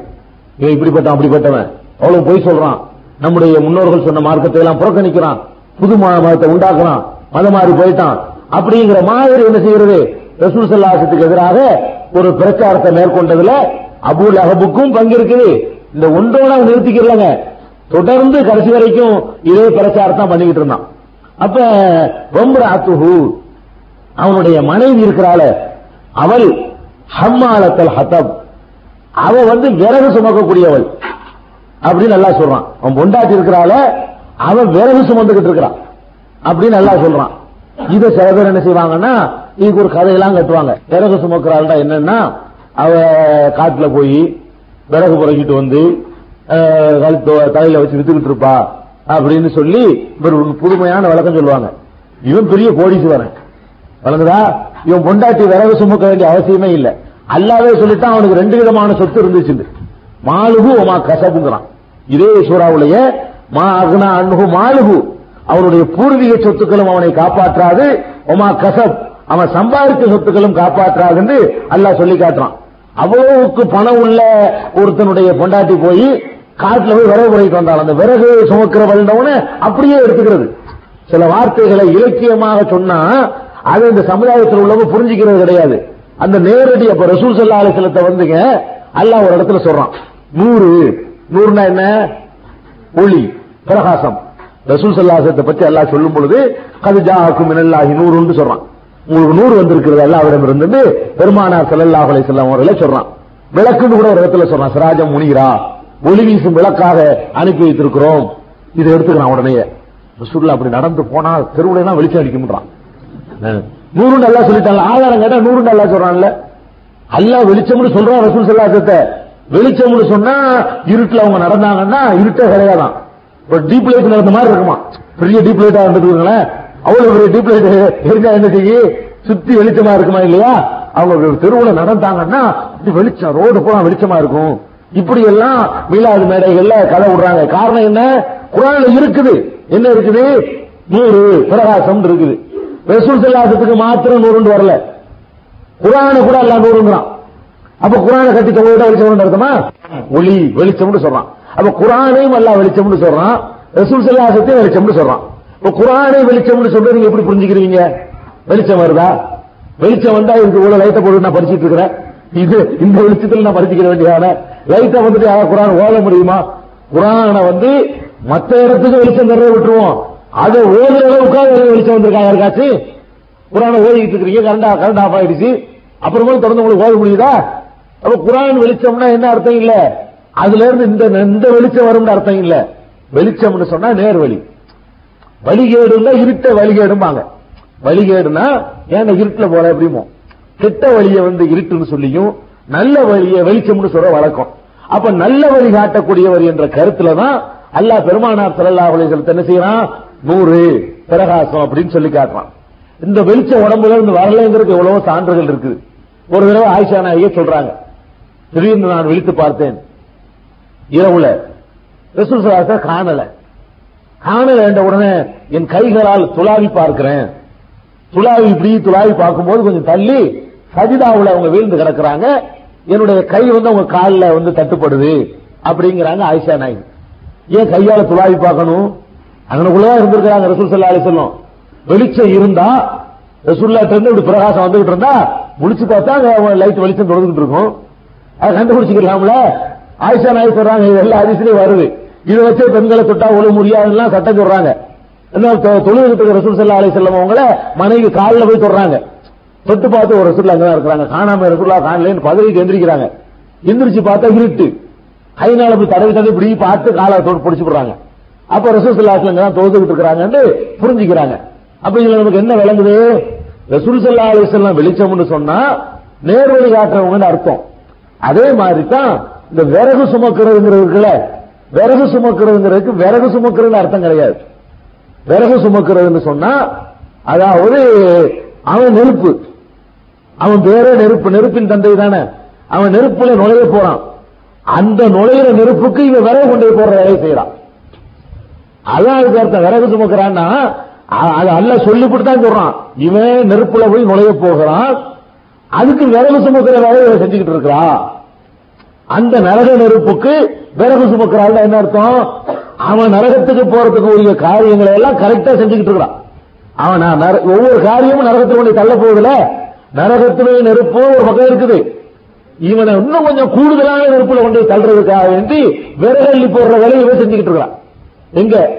இவன் இப்படிப்பட்டவன் அப்படிப்பட்டவன். அவ்வளவு பொய் சொல்றான். நம்முடைய முன்னோர்கள் சொன்ன மார்க்கத்தை எல்லாம் புறக்கணிக்கிறான். புது மதத்தை உண்டாக்குறான். மதம் மாறி போயிட்டான். அப்படிங்கிற மாதிரி என்ன செய்யறது? ரசூல் சல்லாசத்துக்கு எதிராக ஒரு பிரச்சாரத்தை மேற்கொண்டதுல அபுல் அகபுக்கும் பங்கு இருக்குது. இந்த ஒன்றோட அவன் நிறுத்திக்கிறலங்க தொடர்ந்து கடைசி வரைக்கும் இதே பிரச்சாரத்தான் பண்ணிக்கிட்டு இருந்தான். அப்ப ரொம்ப அத்துஹு அவனுடைய மனைவி இருக்கிறாள அவள் ஹம்மாலத்தல் ஹத்தம் அவ வந்து விறகு சுமக்கக்கூடியவள் அப்படின்னு நல்லா சொல்றான். அவன் பொண்டாட்டி இருக்கிறாள அவ விறகு சுமந்துகிட்டு இருக்கிறான் அப்படின்னு நல்லா சொல்றான். இதை சில பேர் என்ன செய்வாங்கன்னா இதுக்கு ஒரு கதையெல்லாம் கட்டுவாங்க. விறகு சுமக்கிறாள்டா என்னன்னா அவ காட்டுல போய் விறகு புறக்கிட்டு வந்து கழுத்து தலையில வச்சு வித்துக்கிட்டு இருப்பா அப்படின்னு சொல்லி இவர் புதுமையான விளக்கம் சொல்லுவாங்க. இவன் பெரிய கோடீஸ்வரன் வழங்குதா? இவன் பொண்டாட்டி விறகு சுமக்க வேண்டிய அவசியமே இல்லை. அல்லாவே சொல்லிட்டான் அவனுக்கு ரெண்டு விதமான சொத்து இருந்துச்சு மாலுகு உமா கசபுங்கிறான் இதே சூறாவுடைய மா அகுனா அன்ஹு மாலுகு. அவனுடைய பூர்வீக சொத்துக்களும் அவனை காப்பாற்றாது. ஒமா கசப் அவன் சம்பாதித்த சொத்துக்களும் காப்பாற்றாதுன்னு அல்லாஹ் சொல்லி காட்டுறான். அவ்வளவுக்கு பணம் உள்ள ஒருத்தனுடைய பொண்டாட்டி போய் காட்டுல போய் விறகு குறைக்கு வந்தாள். அந்த விறகு சுமக்கிற வந்தவன அப்படியே எடுத்துக்கிறது. சில வார்த்தைகளை இலக்கியமாக சொன்னா அது இந்த சமுதாயத்தில் உள்ளவங்க புரிஞ்சுக்கிறது கிடையாது. அந்த நேரடி அப்ப ரசூல் சல்லா அலிசலத்தை வந்துங்க அல்லாஹ் ஒரு இடத்துல சொல்றான். நூறு நூறுனா என்ன? ஒளி பிரகாசம். ரசூல் சல்லாசத்தை பத்தி அல்லாஹ் சொல்லும் பொழுது அது ஜாக்கும் மினல்லாஹி நூறுன்னு சொல்றான். உங்களுக்கு நூறு வந்திருக்கிறது அல்லாவிடம் இருந்து பெருமானார் ஸல்லல்லாஹு அலைஹி வஸல்லம் சொல்றான். விளக்குன்னு கூட ஒரு இடத்துல சொல்றான் சிராஜம் முனிகிறா ஒளி வீசும் விளக்காக அனுப்பி வைத்திருக்கிறோம். இதை எடுத்துக்கிறான் உடனே. ரசூல்லா அப்படி நடந்து போனா தெருவுல எல்லாம் வெளிச்சம் அடிக்கும்ன்றான். நூறு நல்லா சொல்லிட்டாங்க. ஆதாரம் கேட்டா நூறு நல்லா சொல்றான்ல. அல்லா வெளிச்சம்னு சொல்றான் ரசூல் சல்லாசத்தை வெளிச்சம்னு சொன்னா இருட்டுல அவங்க நடந்தாங்கன்னா இருட்டே கிடையாதான். ஒரு டீப் லைட் நடந்த மாதிரி இருக்குமா? பெரிய டீப் லைட்டா இருந்துருக்குங்களேன் அவ்வளவு பெரிய டீப் லைட் இருந்தா என்ன செய்யும் சுத்தி வெளிச்சமா இருக்குமா இல்லையா? அவங்க தெருவுல நடந்தாங்கன்னா வெளிச்சம் ரோடு பூரா வெளிச்சமா இருக்கும். இப்படி எல்லாம் மீளாது மேடைகள்ல கதை விடுறாங்க. காரணம் என்ன? குரான்ல இருக்குது. என்ன இருக்குது? நூறு பிரகாசம் இருக்குது. ரசூல் செல்லாசத்துக்கு மாத்திரம் நூறுண்டு வரல. குரான கூட எல்லாம் நூறுங்கிறான். அப்ப குரானை கட்டி தொகையோட வெளிச்சம்னு அர்த்தமா? ஒளி வெளிச்சம்னு சொல்றான். அப்ப குரானையும் எல்லாம் வெளிச்சம்னு சொல்றான். ரசூல் செல்லாசத்தையும் வெளிச்சம்னு சொல்றான். இப்ப குரானை வெளிச்சம்னு சொல்றது நீங்க எப்படி புரிஞ்சுக்கிறீங்க? வெளிச்சம் வருதா? வெளிச்சம் வந்தா இதுக்கு இவ்வளவு லைட்டை போட்டு நான் படிச்சிட்டு இருக்கிறேன். இது இந்த வெளிச்சத்தில் நான் படிச்சுக்கிற வேண்டியதான. லைட்டை வந்துட்டு யாரா குரான் ஓத முடியுமா? குரானை வந்து மற்ற இடத்துக்கு வெளிச்சம் தர்றதை விட்டுருவோம். அதை ஓதுற அளவுக்காக வெளிச்சம் வந்திருக்காங்க யாருக்காச்சு குரானை ஓதிக்கிட்டு இருக்கிறீங்க கரண்டா கரண்ட் ஆஃப் ஆயிடுச்சு. அப்புறமா தொடர்ந்து உங்களுக்கு ஓத முடியுதா? அப்ப குரான் வெளிச்சம்னா என்ன அர்த்தம் இல்ல? அதுல இருந்து இந்த இந்த வெளிச்சம் வரும்னு அர்த்தம் இல்ல. வெளிச்சம்னு சொன்னா நேர் வழி வழிகேடுன்னா இருட்ட வழிகேடும்பாங்க. வழிகேடுனா ஏன் இருட்டுல போல எப்படிமோ? கெட்ட வழியை வந்து இருட்டுன்னு சொல்லியும் நல்ல வழியை வெளிச்சம்னு சொல்ற வழக்கம். அப்ப நல்ல வழி காட்டக்கூடியவர் என்ற கருத்துல தான் அல்லாஹ் பெருமானார் ஸல்லல்லாஹு அலைஹி என்ன செய்யறான்? நூறு பிரகாசம் அப்படின்னு சொல்லி காட்டுறான். இந்த வெளிச்சம் உடம்புல இருந்து வரலங்கிறதுக்கு எவ்வளவோ சான்றுகள் இருக்குது. ஒரு தடவை ஆயிஷா நாயே சொல்றாங்க. திடீர்னு நான் விழித்து பார்த்தேன். இரவுல ரசூல் சலாத்தை காணல. காணல என்ற உடனே என் கைகளால் துளாவி பார்க்கிறேன். துளாவி இப்படி துளாவி பார்க்கும்போது கொஞ்சம் தள்ளி சஜிதாவுல அவங்க வீழ்ந்து கிடக்குறாங்க. என்னுடைய கை வந்து அவங்க காலில் வந்து தட்டுப்படுது அப்படிங்கிறாங்க ஆயிஷா நாய் ஏன் கையால துளாவி பார்க்கணும்? அங்கனக்குள்ளதான் இருந்திருக்கிறாங்க ரசூல் சல்லா அலிசல்லம் வெளிச்சம் இருந்தா ரசூல்லாட்ட இருந்து இப்படி பிரகாசம் வந்துகிட்டு இருந்தா முடிச்சு பார்த்தா லைட் வெளிச்சம் தொடர்ந்துட்டு இருக்கும். அதை கண்டுபிடிச்சிக்கலாம்ல? ஆயிஷா நாய் சொல்றாங்க இது எல்லா அதிசலையும் வருது. இதை வச்சு பெண்களை தொட்டா ஒழு முடியாதுலாம் சட்டம் சொல்றாங்க. என்ன தொழுகிறதுக்கு ரசூல் சல்லா அலி செல்லம் அவங்கள மனைவி காலில் போய் தொடுறாங்க. தொட்டு பார்த்து ஒரு ரசூல் அங்கதான் இருக்கிறாங்க. காணாம ரசூல்லா காணலேன்னு பதவிக்கு எந்திரிக்கிறாங்க. எந்திரிச்சு பார்த்தா இருட்டு. கைனால போய் தடவி தடவி இப்படி பார்த்து காலை தொட்டு பிடிச்சு போடுறாங்க. அப்ப ரசூல் சல்லா அலிஸ்லாம் தான் இருக்கிறாங்கன்னு புரிஞ்சுக்கிறாங்க. அப்ப இதுல நமக்கு என்ன விளங்குது? ரசூல் சல்லா அலிசல்லாம் வெளிச்சம்னு சொன்னா நேர்வழி காட்டுறவங்கன்னு அர்த்தம். அதே மாதிரி தான் இந்த விறகு சுமக்கிறதுங்கிறதுக்குல விறகு சுமக்கிறதுங்கிறதுக்கு விறகு சுமக்கிறது அர்த்தம் கிடையாது. விறகு சுமக்கிறதுன்னு சொன்னா அதாவது அவன் நெருப்பு. அவன் பேரே நெருப்பு நெருப்பின் தந்தை தானே. அவன் நெருப்புல நுழைய போறான். அந்த நுழையிற நெருப்புக்கு இவன் விறகு கொண்டு போடுற வேலையை செய்யறான் அதான் அதுக்கு அர்த்தம். விறகு சுமக்கிறான்னா அது அல்ல சொல்லி தான் சொல்றான். இவன் நெருப்புல போய் நுழைய போகிறான். அதுக்கு விறகு சுமக்கிற வேலையை இவன் செஞ்சுக்கிட்டு இருக்கிறான் அந்த நரக நெருப்புக்கு விறகு சுமக்கிறாள் என்ன அர்த்தம்? அவன் நரகத்துக்கு போறதுக்கு உரிய காரியங்களை எல்லாம் கரெக்டா செஞ்சுக்கிட்டு இருக்கிறான். அவன் நர- ஒவ்வொரு காரியமும் நரகத்துக்கு கொண்டு தள்ள போகுதுல நரகத்துடைய நெருப்பு ஒரு பக்கம் இருக்குது. இவனை இன்னும் கொஞ்சம் கூடுதலான நெருப்புல கொண்டு தள்ளுறதுக்காக வேண்டி விறகள்ளி போடுற வேலையை இவன் செஞ்சுக்கிட்டு இருக்கிறான். எங்க?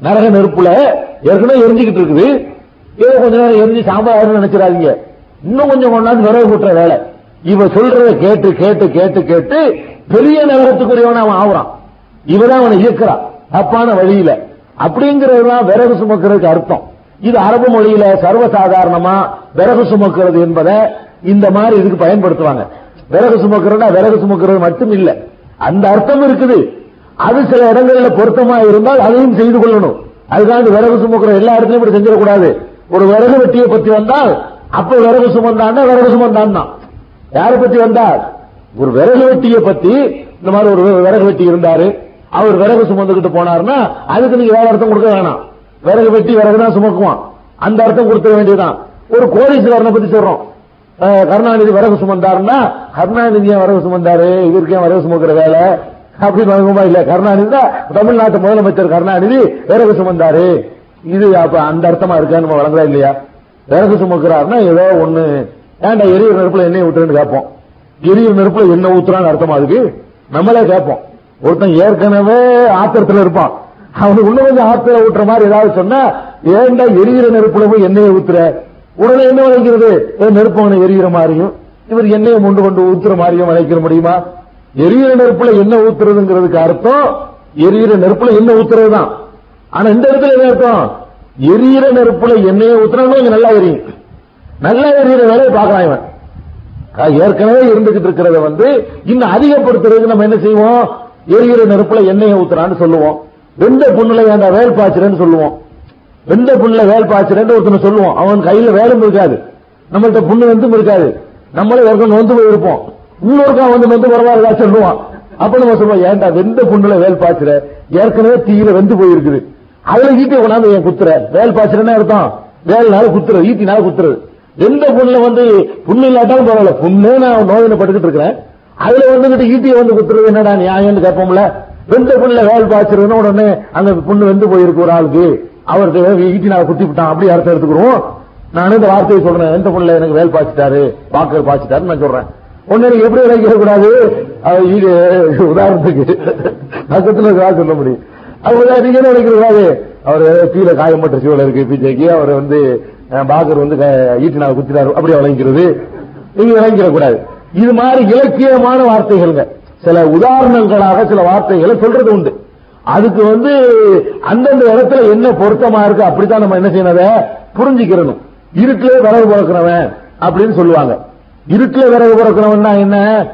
நரக நெருப்புல ஏற்கனவே எரிஞ்சுக்கிட்டு இருக்குது. ஏதோ கொஞ்ச நேரம் எரிஞ்சு சாம்பார் நினைச்சிடாதீங்க. இன்னும் கொஞ்சம் கொண்டாந்து விறகு கூட்டுற வேலை. இவ சொல்றத கேட்டு கேட்டு கேட்டு கேட்டு பெரிய நரகத்துக்குரியவன் அவன் ஆகுறான் இவதான் அவனை இயக்குறான். தப்பான வழியில. அப்படிங்கறதுதான் விறகு சுமக்கிறதுக்கு அர்த்தம். இது அரபு மொழியில சர்வசாதாரணமா விறகு சுமக்கிறது என்பதை இந்த மாதிரி இதுக்கு பயன்படுத்துவாங்க. விறகு சுமக்கிறதா விறகு சுமக்கிறது மட்டும் இல்ல. அந்த அர்த்தம் இருக்குது. அது சில இடங்கள்ல பொருத்தமா இருந்தால் அதையும் செய்து கொள்ளணும். அதுக்காக விறகு சுமக்கிற எல்லா இடத்துலயும் இப்படி செஞ்சிடக்கூடாது. ஒரு விறகு வெட்டியை பத்தி வந்தால் அப்ப விறகு சுமந்தான்னா விறகு சுமந்தான் தான் யாரை பத்தி வந்தார் ஒரு விறகு வெட்டியை பத்தி இந்த மாதிரி ஒரு விறகு வெட்டி இருந்தாரு அவர் விறகு சுமந்துகிட்டு போனாருன்னா அதுக்கு நீங்க வேற அர்த்தம் கொடுக்க வேணாம். விறகு வெட்டி விறகு தான் சுமக்குவான். அந்த அர்த்தம் கொடுத்துக்க வேண்டியதுதான். ஒரு கோடீஸ்வரனை பத்தி சொல்றோம். கருணாநிதி விறகு சுமந்தாருன்னா கருணாநிதி ஏன் விறகு சுமந்தாரு? இவருக்கு ஏன் விறகு சுமக்கிற வேலை? அப்படின்னு வழங்குமா இல்ல கருணாநிதி தான் தமிழ்நாட்டு முதலமைச்சர் கருணாநிதி. விறகு சுமந்தாரு இது அப்ப அந்த அர்த்தமா இருக்கா? நம்ம வழங்குறா இல்லையா? விறகு சுமக்கிறாருன்னா ஏதோ ஒண்ணு. ஏன்டா எரிய நெருப்புல எண்ணெய் விட்டுருன்னு கேட்போம். எரிய நெருப்புல எண்ணெய் ஊத்துறான்னு அர்த்தமா அதுக்கு? நம்மளே கேட்போம். ஒருத்தன் ஏற்கனவே ஆத்திரத்துல இருப்பான். அவனுக்கு இன்னும் கொஞ்சம் ஆத்திர ஊட்டுற மாதிரி ஏதாவது சொன்னா ஏன்டா எரியிற நெருப்புல போய் எண்ணெயை ஊத்துற? உடனே என்ன விளைக்கிறது? ஏன் நெருப்பு அவனை எரியிற மாதிரியும் இவர் எண்ணெயை கொண்டு கொண்டு ஊத்துற மாதிரியும் விளைக்கிற முடியுமா? எரியிற நெருப்புல என்ன ஊத்துறதுங்கிறதுக்கு அர்த்தம் எரியிற நெருப்புல என்ன ஊத்துறது தான் ஆனா இந்த இடத்துல என்ன அர்த்தம்? எரியிற நெருப்புல எண்ணெயை ஊத்துறாங்க கொஞ்சம் நல்லா எரியும். நல்லா எரியிற வேலையை பார்க்கலாம் இவன். ஏற்கனவே இருந்துகிட்டு இருக்கிறத வந்து இன்னும் அதிகப்படுத்துறதுக்கு நம்ம என்ன செய்வோம்? எரியிற நெருப்புல எண்ணெயை ஊத்துறான்னு சொல்லுவோம். வெந்த புண்ணுல வேண்டாம் வேல் பாய்ச்சுறேன்னு சொல்லுவோம். வெந்த புண்ணுல வேல் பாய்ச்சுறேன்னு ஒருத்தனை சொல்லுவோம். அவன் கையில வேலும் இருக்காது. நம்மள்ட்ட புண்ணு வந்தும் இருக்காது. நம்மளே ஏற்கனவே போய் போயிருப்போம். இன்னொருக்கா வந்து வந்து பரவாயில்ல சொல்லுவான். அப்ப நம்ம சொல்லுவோம் ஏன்டா வெந்த புண்ணுல வேல் பாய்ச்சுற? ஏற்கனவே தீயில வெந்து போயிருக்குது. அதுல ஈட்டி கொண்டாந்து என் குத்துற. வேல் பாய்ச்சுறேன்னு அர்த்தம். வேல்னால குத்துறது ஈட்டினால குத்துறது. எந்த புண்ணுல வந்து புண்ணு இல்லாட்டாலும் பரவாயில்ல. புண்ணே நான் நோயின பட்டுக்கிட்டு இருக்கிறேன். அதுல வந்துகிட்டு ஈட்டியை வந்து குத்துறது என்னடா நியாயம்னு கேட்போம்ல? வெந்த புண்ணுல வேல் பாய்ச்சுறதுன்னு உடனே அந்த புண்ணு வெந்து போயிருக்கு ஒரு ஆளுக்கு. அவருக்கு ஈட்டி நான் குத்தி விட்டான். அப்படி அர்த்தம் எடுத்துக்கிறோம். நான் இந்த வார்த்தையை சொல்றேன். எந்த புண்ணுல எனக்கு வேல் பாய்ச்சிட்டாரு. வாக்கு பாய்ச்சிட்டாருன்னு நான் சொல்றேன். உன்னை எப்படி விளைக்க கூடாது? இது உதாரணத்துக்கு பக்கத்துல இருக்கா சொல்ல முடியும். அவர் நீங்க என்ன நினைக்கிறாரு அவர் கீழே காயம்பட்ட சூழல் இருக்கு பிஜேக்கு. அவர் வந்து பாகர் வந்து க- ஈட்டினால குத்தினாரு. அப்படி விளங்கிறது நீங்க விளங்கிட கூடாது. இது மாதிரி இலக்கியமான வார்த்தைகள்ங்க. சில உதாரணங்களாக சில வார்த்தைகளை சொல்றது உண்டு. அதுக்கு வந்து அந்தந்த இடத்துல என்ன பொருத்தமா இருக்கு அப்படித்தான் நம்ம என்ன செய்யணும் அதை புரிஞ்சுக்கிறணும். இருட்டிலே வரவு பிறக்கிறவன் அப்படின்னு சொல்லுவாங்க. இருட்டுல விறகு பிறக்கிறவன்னா என்ன?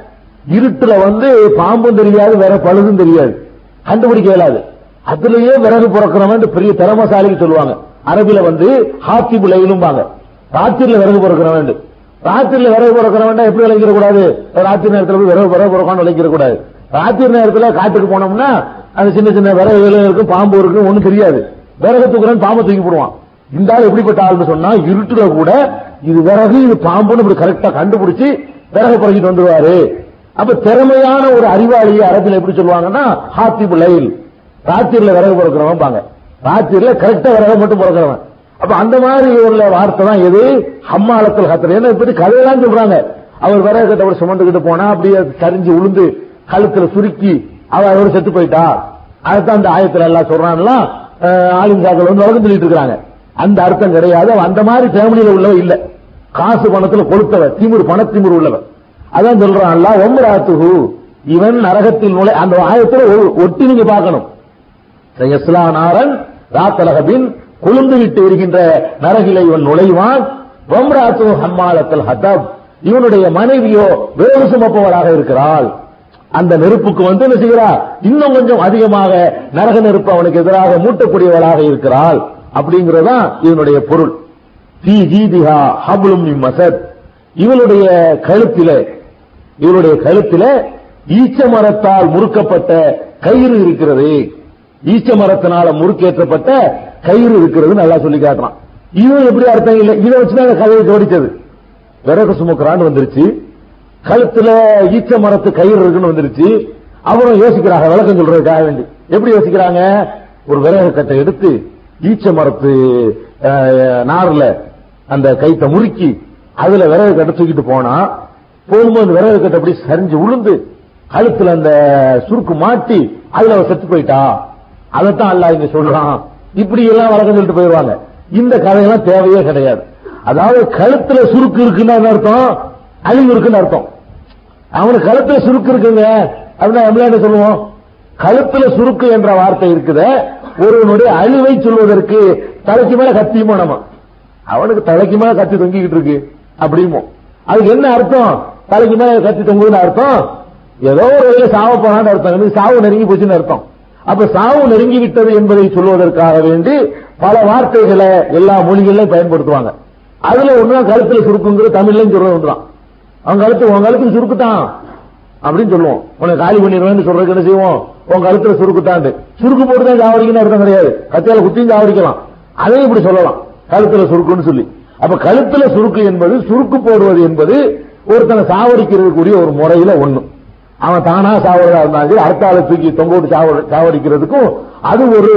இருட்டுல வந்து பாம்பும் தெரியாது வேற பழுதும் தெரியாது. கண்டுபிடிக்க இயலாது. அதுலயே விறகு பிறக்கிறவன் பெரிய திறமசாலிக்கு சொல்லுவாங்க. அரபில வந்து ஹாத்திபு லைலும்பாங்க. ராத்திரில விறகு பிறக்கிறவன் ராத்திரில விறகு பிறக்கிறவன் எப்படி விளைக்கிற கூடாது? ராத்திரி நேரத்தில் போய் விறகு விறகு பிறக்கான்னு விளைக்கிற கூடாது. ராத்திரி நேரத்தில் காட்டுக்கு போனோம்னா அந்த சின்ன சின்ன விறகுகளும் இருக்கும் பாம்பு இருக்கும் ஒன்றும் தெரியாது. விறகு தூக்குறேன் பாம்பை தூக்கி போடுவான். இந்த ஆள் எப்படிப்பட்ட ஆள்னு சொன்னா இருட்டுல கூட இது விறகு இது பாம்புன்னு இப்படி கரெக்டா கண்டுபிடிச்சு விறகு பிறகிட்டு வந்துருவாரு. அப்ப திறமையான ஒரு அறிவாளியை அரபில் எப்படி சொல்லுவாங்கன்னா ஹாத்திபு லைல். ராத்திரில விறகு பிறக்கிறவன் ராத்திரில கரெக்டா விறகு மட்டும் பிறக்கிறவன் அப்ப அந்த மாதிரி உள்ள வார்த்தை தான் எது? ஹம்மாலத்தில் ஹத்தர் ஏன்னா இப்படி கதையெல்லாம் சொல்றாங்க. அவர் விறகு கட்ட அவர் சுமந்துக்கிட்டு போனா அப்படியே சரிஞ்சு உளுந்து கழுத்துல சுருக்கி அவர் அவர் செத்து போயிட்டா. அதுதான் அந்த ஆயத்துல எல்லாம் சொல்றான்லாம் ஆளுங்காக்கள் வந்து வழக்கு சொல்லிட்டு இருக்கிறாங்க. அந்த அர்த்தம் கிடையாது. அந்த மாதிரி ஃபேமிலியில உள்ளவ இல்ல. காசு பணத்துல கொளுத்தவ திமுரு பண திமுரு உள்ளவ அதான் சொல்றான் அல்ல இவன் நரகத்தில் நுழை அந்த ஆயத்துல ஒட்டி நீங்க பார்க்கணும். நாரன் ராத்தலகபின் குழுந்து விட்டு இருக்கின்ற நரகில இவன் நுழைவான். வம்ராத்து ஹம்மாலத்தல் ஹதப். இவனுடைய மனைவியோ வேறு சுமப்பவராக இருக்கிறாள். அந்த நெருப்புக்கு வந்து என்ன செய்கிறார் இன்னும் கொஞ்சம் அதிகமாக நரக நெருப்பு அவனுக்கு எதிராக மூட்டக்கூடியவளாக இருக்கிறாள். அப்படிங்கறதா இதனுடைய பொருள். தீ ஜீதிஹா ஹபுலும் மசத். இவளுடைய கழுத்தில இவளுடைய கழுத்தில ஈச்ச மரத்தால் முறுக்கப்பட்ட கயிறு இருக்கிறது. ஈச்ச மரத்தினால முறுக்கேற்றப்பட்ட கயிறு இருக்கிறது நல்லா சொல்லி காட்டுறான். இதுவும் எப்படி அர்த்தம் இல்லை? இதை வச்சுதான் கதையை ஜோடிச்சது விறகு சுமக்கிறான்னு வந்துருச்சு. கழுத்துல ஈச்ச மரத்து கயிறு இருக்குன்னு வந்துருச்சு. அவரும் யோசிக்கிறாங்க விளக்கம் சொல்றதுக்காக வேண்டி. எப்படி யோசிக்கிறாங்க? ஒரு விறகு கட்டை எடுத்து ஈச்ச மரத்து அஹ், நார்ல அந்த கைத்தை முறுக்கி அதுல விறகு கட்ட தூக்கிட்டு போனா போகும்போது அந்த விறகு கட்ட அப்படி சரிஞ்சு உளுந்து கழுத்துல அந்த சுருக்கு மாட்டி அதுல அவ செத்து போயிட்டா. அதைத்தான் அல்ல இங்க சொல்றான். இப்படி எல்லாம் வழக்கம் சொல்லிட்டு போயிடுவாங்க இந்த கதையெல்லாம் தேவையே கிடையாது. அதாவது கழுத்துல சுருக்கு இருக்குன்னு அர்த்தம்? அழிவு இருக்குன்னு அர்த்தம். அவனுக்கு கழுத்துல சுருக்கு இருக்குங்க. அப்படின்னா நம்மள என்ன சொல்லுவோம்? கழுத்துல சுருக்கு என்ற வார்த்தை இருக்குது. ஒருவனுடைய அழிவை சொல்வதற்கு தலைக்கு மேல கத்தியுமோ நம்ம? அவனுக்கு தலைக்கு மேல கத்தி தொங்கிக்கிட்டு இருக்கு. அப்படிமோ அதுக்கு என்ன அர்த்தம்? தலைக்கு மேல கத்தி தொங்குதுன்னு அர்த்தம்? ஏதோ ஒரு வகையில சாவ போனான்னு அர்த்தம். சாவு நெருங்கி போச்சுன்னு அர்த்தம். அப்ப சாவு நெருங்கி விட்டது என்பதை சொல்வதற்காக வேண்டி பல வார்த்தைகளை எல்லா மொழிகளிலும் பயன்படுத்துவாங்க. அதுல ஒண்ணுதான் கழுத்துல சுருக்குங்கிற தமிழ்லயும் சொல்றது ஒன்றுதான் அவங்க கழுத்து உன் கழுத்துக்கு சுருக்குதான் அப்படின்னு சொல்லுவோம். உனக்கு காலி பண்ணிடுவேன்னு சொல்றதுக்கு என்ன செய்வோம்? உன் கழுத்துல சுருக்குட்டாண்டு சுருக்கு போட்டு தான் சாவடிக்கணும் அர்த்தம் கிடையாது. கத்தியால குத்தியும் சாவடிக்கலாம் அதையும் இப்படி சொல்லலாம். கழுத்துல சுருக்குன்னு சொல்லி. அப்ப கழுத்துல சுருக்கு என்பது சுருக்கு போடுவது என்பது ஒருத்தனை சாவடிக்கிறதுக்குரிய ஒரு முறையில ஒண்ணு. அவன் தானா சாவடா இருந்தாங்க சரி அடுத்த தூக்கி தொங்கோட்டு சாவடிக்கிறதுக்கும் அது ஒரு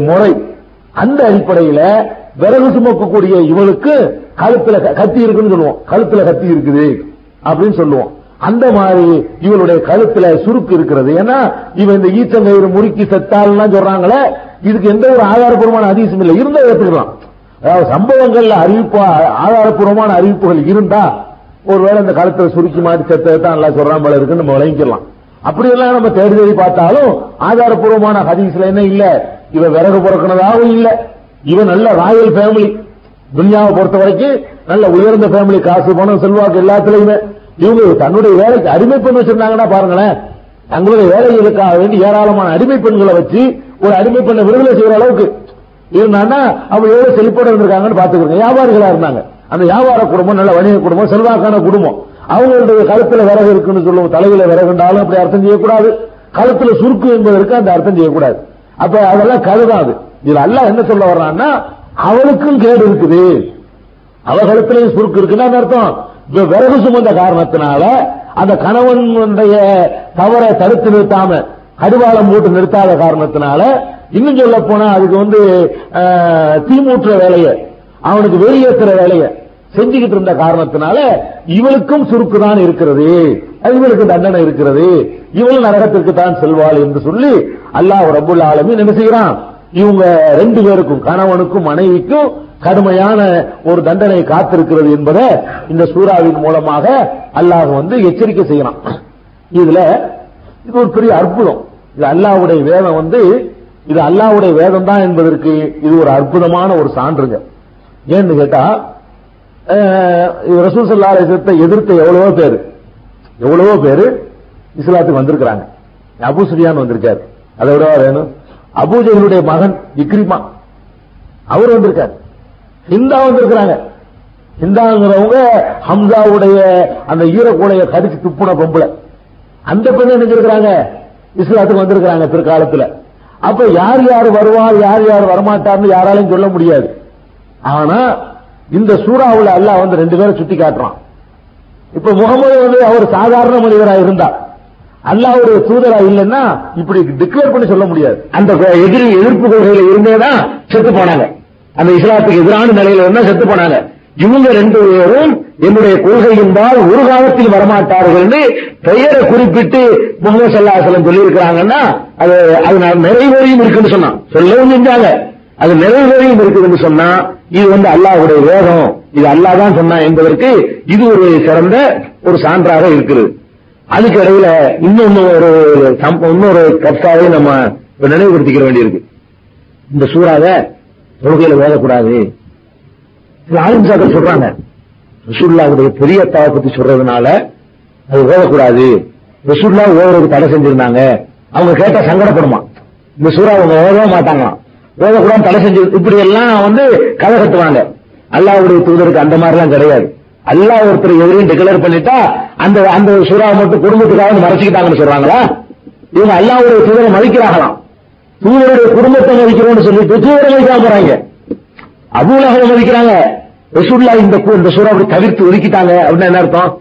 முறை. அந்த அடிப்படையில விறகு சுமக்கக்கூடிய இவளுக்கு கழுத்துல க- கத்தி இருக்குன்னு சொல்லுவோம். கழுத்துல கத்தி இருக்குது அப்படின்னு சொல்லுவோம். அந்த மாதிரி இவளுடைய கழுத்துல சுருக்கு இருக்கிறது. ஏன்னா இவன் இந்த ஈச்சங்கயிறு முறுக்கி செத்தாள்லாம் சொல்றாங்களே இதுக்கு எந்த ஒரு ஆதாரப்பூர்வமான அதிசயம் இல்லை. இருந்தா ஏற்றுக்கலாம் அதாவது சம்பவங்கள்ல அறிவிப்பு ஆதாரப்பூர்வமான அறிவிப்புகள் இருந்தா ஒருவேளை இந்த கழுத்துல சுருக்கி மாட்டி செத்தான் எல்லாம் சொல்றான் போல இருக்குன்னு நம்ம விளங்கிக்கலாம். அப்படியெல்லாம் நம்ம தேடி தேடி பார்த்தாலும் ஆதாரப்பூர்வமான ஹதீஸ்ல என்ன இல்ல? இவன் விறகு பிறக்கினதாகவும் இல்ல. இவன் நல்ல ராயல் ஃபேமிலி துன்யாவை பொறுத்த வரைக்கும் நல்ல உயர்ந்த ஃபேமிலி காசு பணம் செல்வாக்கு எல்லாத்துலயுமே. இவங்க தன்னுடைய வேலைக்கு அடிமை பெண் வச்சிருந்தாங்கன்னா பாருங்களேன் தங்களுடைய வேலைகளுக்காக வேண்டி ஏராளமான அடிமை பெண்களை வச்சு ஒரு அடிமை பெண்ணை விடுதலை செய்யற அளவுக்கு. இருந்தாங்கன்னா அவங்க எவ்வளவு செழிப்போட இருந்திருக்காங்கன்னு பாத்துக்கோங்க வியாபாரிகளா இருந்தாங்க. அந்த வியாபார குடும்பம் நல்ல வணிக குடும்பம் செல்வாக்கான குடும்பம். அவங்களுடைய கழுத்துல விறகு இருக்குன்னு சொல்லுவோம். தலையில விறகுண்டாலும் அப்படி அர்த்தம் செய்யக்கூடாது. கழுத்துல சுருக்கு என்பதற்கு அந்த அர்த்தம் செய்யக்கூடாது. அப்ப அதெல்லாம் கழுதாது இதுல அல்லாஹ் என்ன சொல்ல வர்றான்னா அவளுக்கும் கேடு இருக்குது. அவ கழுத்துலயும் சுருக்கு இருக்குன்னு அந்த அர்த்தம். விறகு சுமந்த காரணத்தினால அந்த கணவனுடைய தவறை தடுத்து நிறுத்தாம கடுவாளம் போட்டு நிறுத்தாத காரணத்தினால இன்னும் சொல்ல போனா அதுக்கு வந்து அஹ், தீமூட்டுற வேலையை அவனுக்கு வெளியேற்றுற வேலையை செஞ்சுக்கிட்டு இருந்த காரணத்தினால இவளுக்கும் சுருக்கு தான் இருக்கிறது. இவளுக்கு தண்டனை இருக்கிறது. இவளும் நரகத்திற்கு தான் செல்வாள் என்று சொல்லி அல்லாஹ் ரபுல் ஆலமி என்ன செய்யறான் இவங்க ரெண்டு பேருக்கும் கணவனுக்கும் மனைவிக்கும் கடுமையான ஒரு தண்டனை காத்திருக்கிறது என்பதை இந்த சூறாவின் மூலமாக அல்லாஹ் வந்து எச்சரிக்கை செய்யலாம். இதுல இது ஒரு பெரிய அற்புதம். இது அல்லாஹ்வுடைய வேதம் வந்து இது அல்லாவுடைய வேதம் தான் என்பதற்கு இது ஒரு அற்புதமான ஒரு சான்றுங்க. ஏன்னு கேட்டா ரசூல் சல்லா அலிசத்தை எதிர்த்த எவ்வளவோ பேர். எவ்வளவோ பேர் இஸ்லாத்துக்கு வந்திருக்கிறாங்க. அபு சுஃபியான் வந்திருக்காரு. அதை விட வேணும்? அபூஜைகளுடைய மகன் இக்ரிமா. அவர் வந்திருக்காரு. ஹிந்தா வந்திருக்கிறாங்க ஹிந்தாங்கிறவங்க ஹம்சாவுடைய அந்த ஈரக்கூடைய கடிச்சு துப்புன பொம்பளை. அந்த பெண் நினைச்சிருக்கிறாங்க இஸ்லாத்துக்கு வந்திருக்கிறாங்க பிற்காலத்துல. அப்ப யார் யார் வருவார் யார் யார் வரமாட்டார்னு யாராலையும் சொல்ல முடியாது. ஆனா இந்த சூறாவில் அல்லாஹ் வந்து ரெண்டு பேரை சுட்டி காட்டுறான். இப்ப முகமது வந்து அவர் சாதாரண மனிதராக இருந்தா. ஒரு தூதரா இல்லைன்னா இப்படி டிக்ளேர் பண்ணி சொல்ல முடியாது. அந்த எதிரி எதிர்ப்பு கொள்கையில இருந்தேதான் செத்து போனாங்க. அந்த இஸ்லாத்துக்கு எதிரான நிலையில இருந்தா செத்து போனாங்க. இவங்க ரெண்டு பேரும் என்னுடைய கொள்கையின்பால் ஒரு காலத்தில் வரமாட்டார்கள் என்று பெயரை குறிப்பிட்டு முகமது சல்லாசலம் சொல்லி இருக்கிறாங்கன்னா அது அது நான் நிறைவேறியும் இருக்குன்னு சொன்னான். சொல்லவும் செஞ்சாங்க. அது நிறைவேறியும் இருக்குதுன்னு சொன்னா இது வந்து அல்லாஹுடைய வேதம். இது அல்லாஹ் தான் சொன்னா என்பதற்கு இது ஒரு சிறந்த ஒரு சான்றாக இருக்குது. அதுக்கு இடையில இன்னொன்னு ஒரு இன்னொரு கப்சாவை நம்ம நினைவுபடுத்திக்க நினைவுபடுத்திக்கிற வேண்டியிருக்கு. இந்த சூறாவை தொழுகையில ஓதக்கூடாது சில சொல்றாங்க. ரசூல்லாவுடைய பெரிய அத்தாவை பத்தி சொல்றதுனால அது ஓதக்கூடாது. ரசூல்லா ஓதுறதுக்கு தடை செஞ்சிருந்தாங்க. அவங்க கேட்டா சங்கடப்படுமா? இந்த சூறா அவங்க ஓதவே மாட்டாங்களாம். ஓதக்கூடாது தடை செஞ்சு இப்படி எல்லாம் வந்து கதை கட்டுவாங்க. அல்லாவுடைய தூதருக்கு அந்த மாதிரிலாம் கிடையாது. அல்லா ஒருத்தர் எதிரையும் டிக்ளேர் பண்ணிட்டா அந்த அந்த சூறாவை மட்டும் குடும்பத்துக்காக மறைச்சுக்கிட்டாங்கன்னு சொல்றாங்களா? இவங்க அல்லாவுடைய தூதரை மதிக்கிறாங்களாம். தூதருடைய குடும்பத்தை மதிக்கிறோம்னு சொல்லிட்டு தூதரை மதிக்காம போறாங்க அபூலகம் மதிக்கிறாங்க. ரசூல்லா இந்த கு- இந்த சூறா அப்படி தவிர்த்து ஒதுக்கிட்டாங்க அப்படின்னு என்ன அர்த்தம்?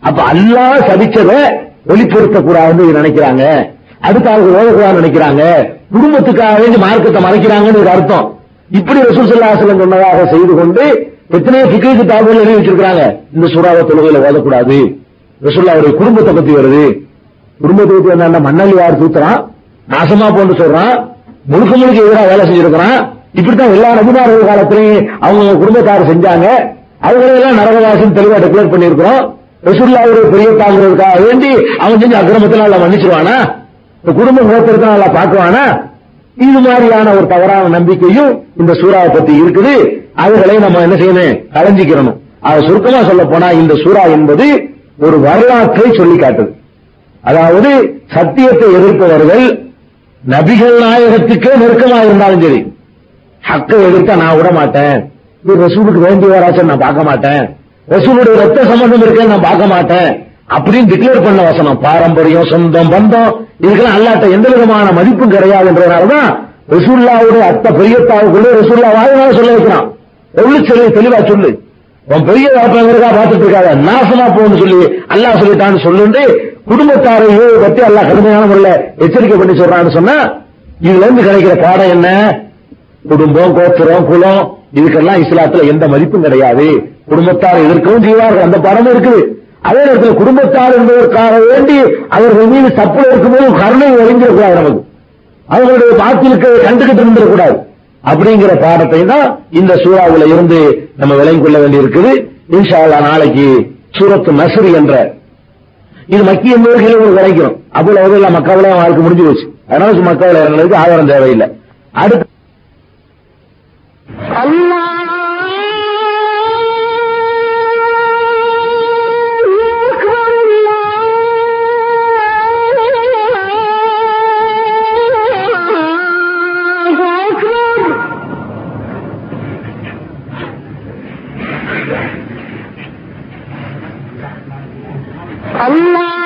அப்ப அல்லாஹ் சபிச்சதை வெளிப்படுத்த கூடாதுன்னு நினைக்கிறாங்க. அதுக்காக ஓதக்கூடாதுன்னு நினைக்கிறாங்க. குடும்பத்துக்காக மார்க்கத்தை மறைக்கிறாங்கன்னு ஒரு அர்த்தம். இப்படி ரசூல் சல்லாஹலம் சொன்னதாக செய்து கொண்டு எத்தனையோ பிக்கு தாக்குதல் எழுதி வச்சிருக்காங்க இந்த சூறாவை தொழுகையில ஓதக்கூடாது. ரசூல்லாவுடைய குடும்பத்தை பத்தி வருது. குடும்பத்தை பத்தி என்ன மண்ணல் யார் தூத்துறான்? நாசமா போன்னு சொல்றான். முழுக்க முழுக்க எதிராக வேலை செஞ்சிருக்கிறான். இப்படித்தான் எல்லா நபிமார்கள் காலத்திலையும் அவங்க குடும்பத்தார் செஞ்சாங்க. அவங்களெல்லாம் நரகவாசம் தெளிவா டிக்ளேர் ரசுல்லா அவர்கள் பெரிய தாங்கிறதுக்காக வேண்டி அவன் செஞ்ச அக்கிரமத்தில் நல்லா மன்னிச்சிருவானா? இந்த குடும்ப முகத்திற்கு நல்லா பார்க்குவானா? இது மாதிரியான ஒரு தவறான நம்பிக்கையும் இந்த சூறாவை பத்தி இருக்குது. அதுகளை நம்ம என்ன செய்யணும்? களைஞ்சிக்கிறணும் அது சுருக்கமா சொல்ல போனா இந்த சூறா என்பது ஒரு வரலாற்றை சொல்லி காட்டுது அதாவது சத்தியத்தை எதிர்ப்பவர்கள் நபிகள் நாயகத்துக்கே நெருக்கமா இருந்தாலும் சரி. ஹக்கை எதிர்த்தா நான் விட மாட்டேன். இது ரசூலுக்கு வேண்டியவராச்சும் நான் பார்க்க மாட்டேன். ரசூலுடைய ரத்த சம்பந்தம் இருக்கேன்னு நான் பார்க்க மாட்டேன். அப்படின்னு டிக்ளேர் பண்ண வசனம் பாரம்பரியம் சொந்தம் பந்தம் இதுக்கெல்லாம் அல்லாட்ட எந்த விதமான மதிப்பும் கிடையாதுன்றதுனாலதான் ரசூல்லாவுடைய அத்த பெரியத்தாவுக்குள்ளே ரசூல்லா வாயினால சொல்ல வைக்கிறான். எவ்வளவு தெளிவா சொல்லு. உன் பெரிய வாப்பா பார்த்துட்டு இருக்காத. நாசமா போன்னு சொல்லி அல்லாஹ் சொல்லிட்டான்னு சொல்லுண்டு. குடும்பத்தாரையோ பத்தி அல்லாஹ் கடுமையான முறையில எச்சரிக்கை பண்ணி சொல்றான்னு சொன்னா இதுல இருந்து கிடைக்கிற பாடம் என்ன? குடும்பம் கோத்திரம் குலம் இதுக்கெல்லாம் இஸ்லாத்துல எந்த மதிப்பும் கிடையாது. குடும்பத்தார் எதிர்க்கவும் செய்வார்கள். அந்த பாடமும் இருக்குது. அதே நேரத்தில் குடும்பத்தார் என்பதற்காக வேண்டி அவர்கள் மீது தப்பு இருக்கும்போது கருணை ஒழிஞ்சிடக்கூடாது நமக்கு. அவர்களுடைய பாத்திருக்க கண்டுகிட்டு இருந்துடக்கூடாது. அப்படிங்கிற பாடத்தை தான் இந்த சூறாவுல இருந்து நம்ம விளங்கிக் கொள்ள வேண்டி இருக்குது நாளைக்கு சூரத்து நஸ்ரி என்ற இது மக்கிய நூல்களில் ஒரு கிடைக்கிறோம் அவ்வளவு அவர்கள் மக்காவில வாழ்க்கை முடிஞ்சு போச்சு. அதனால மக்காவில இறங்குறதுக்கு ஆதாரம் தேவையில்லை. அடுத்து اللہ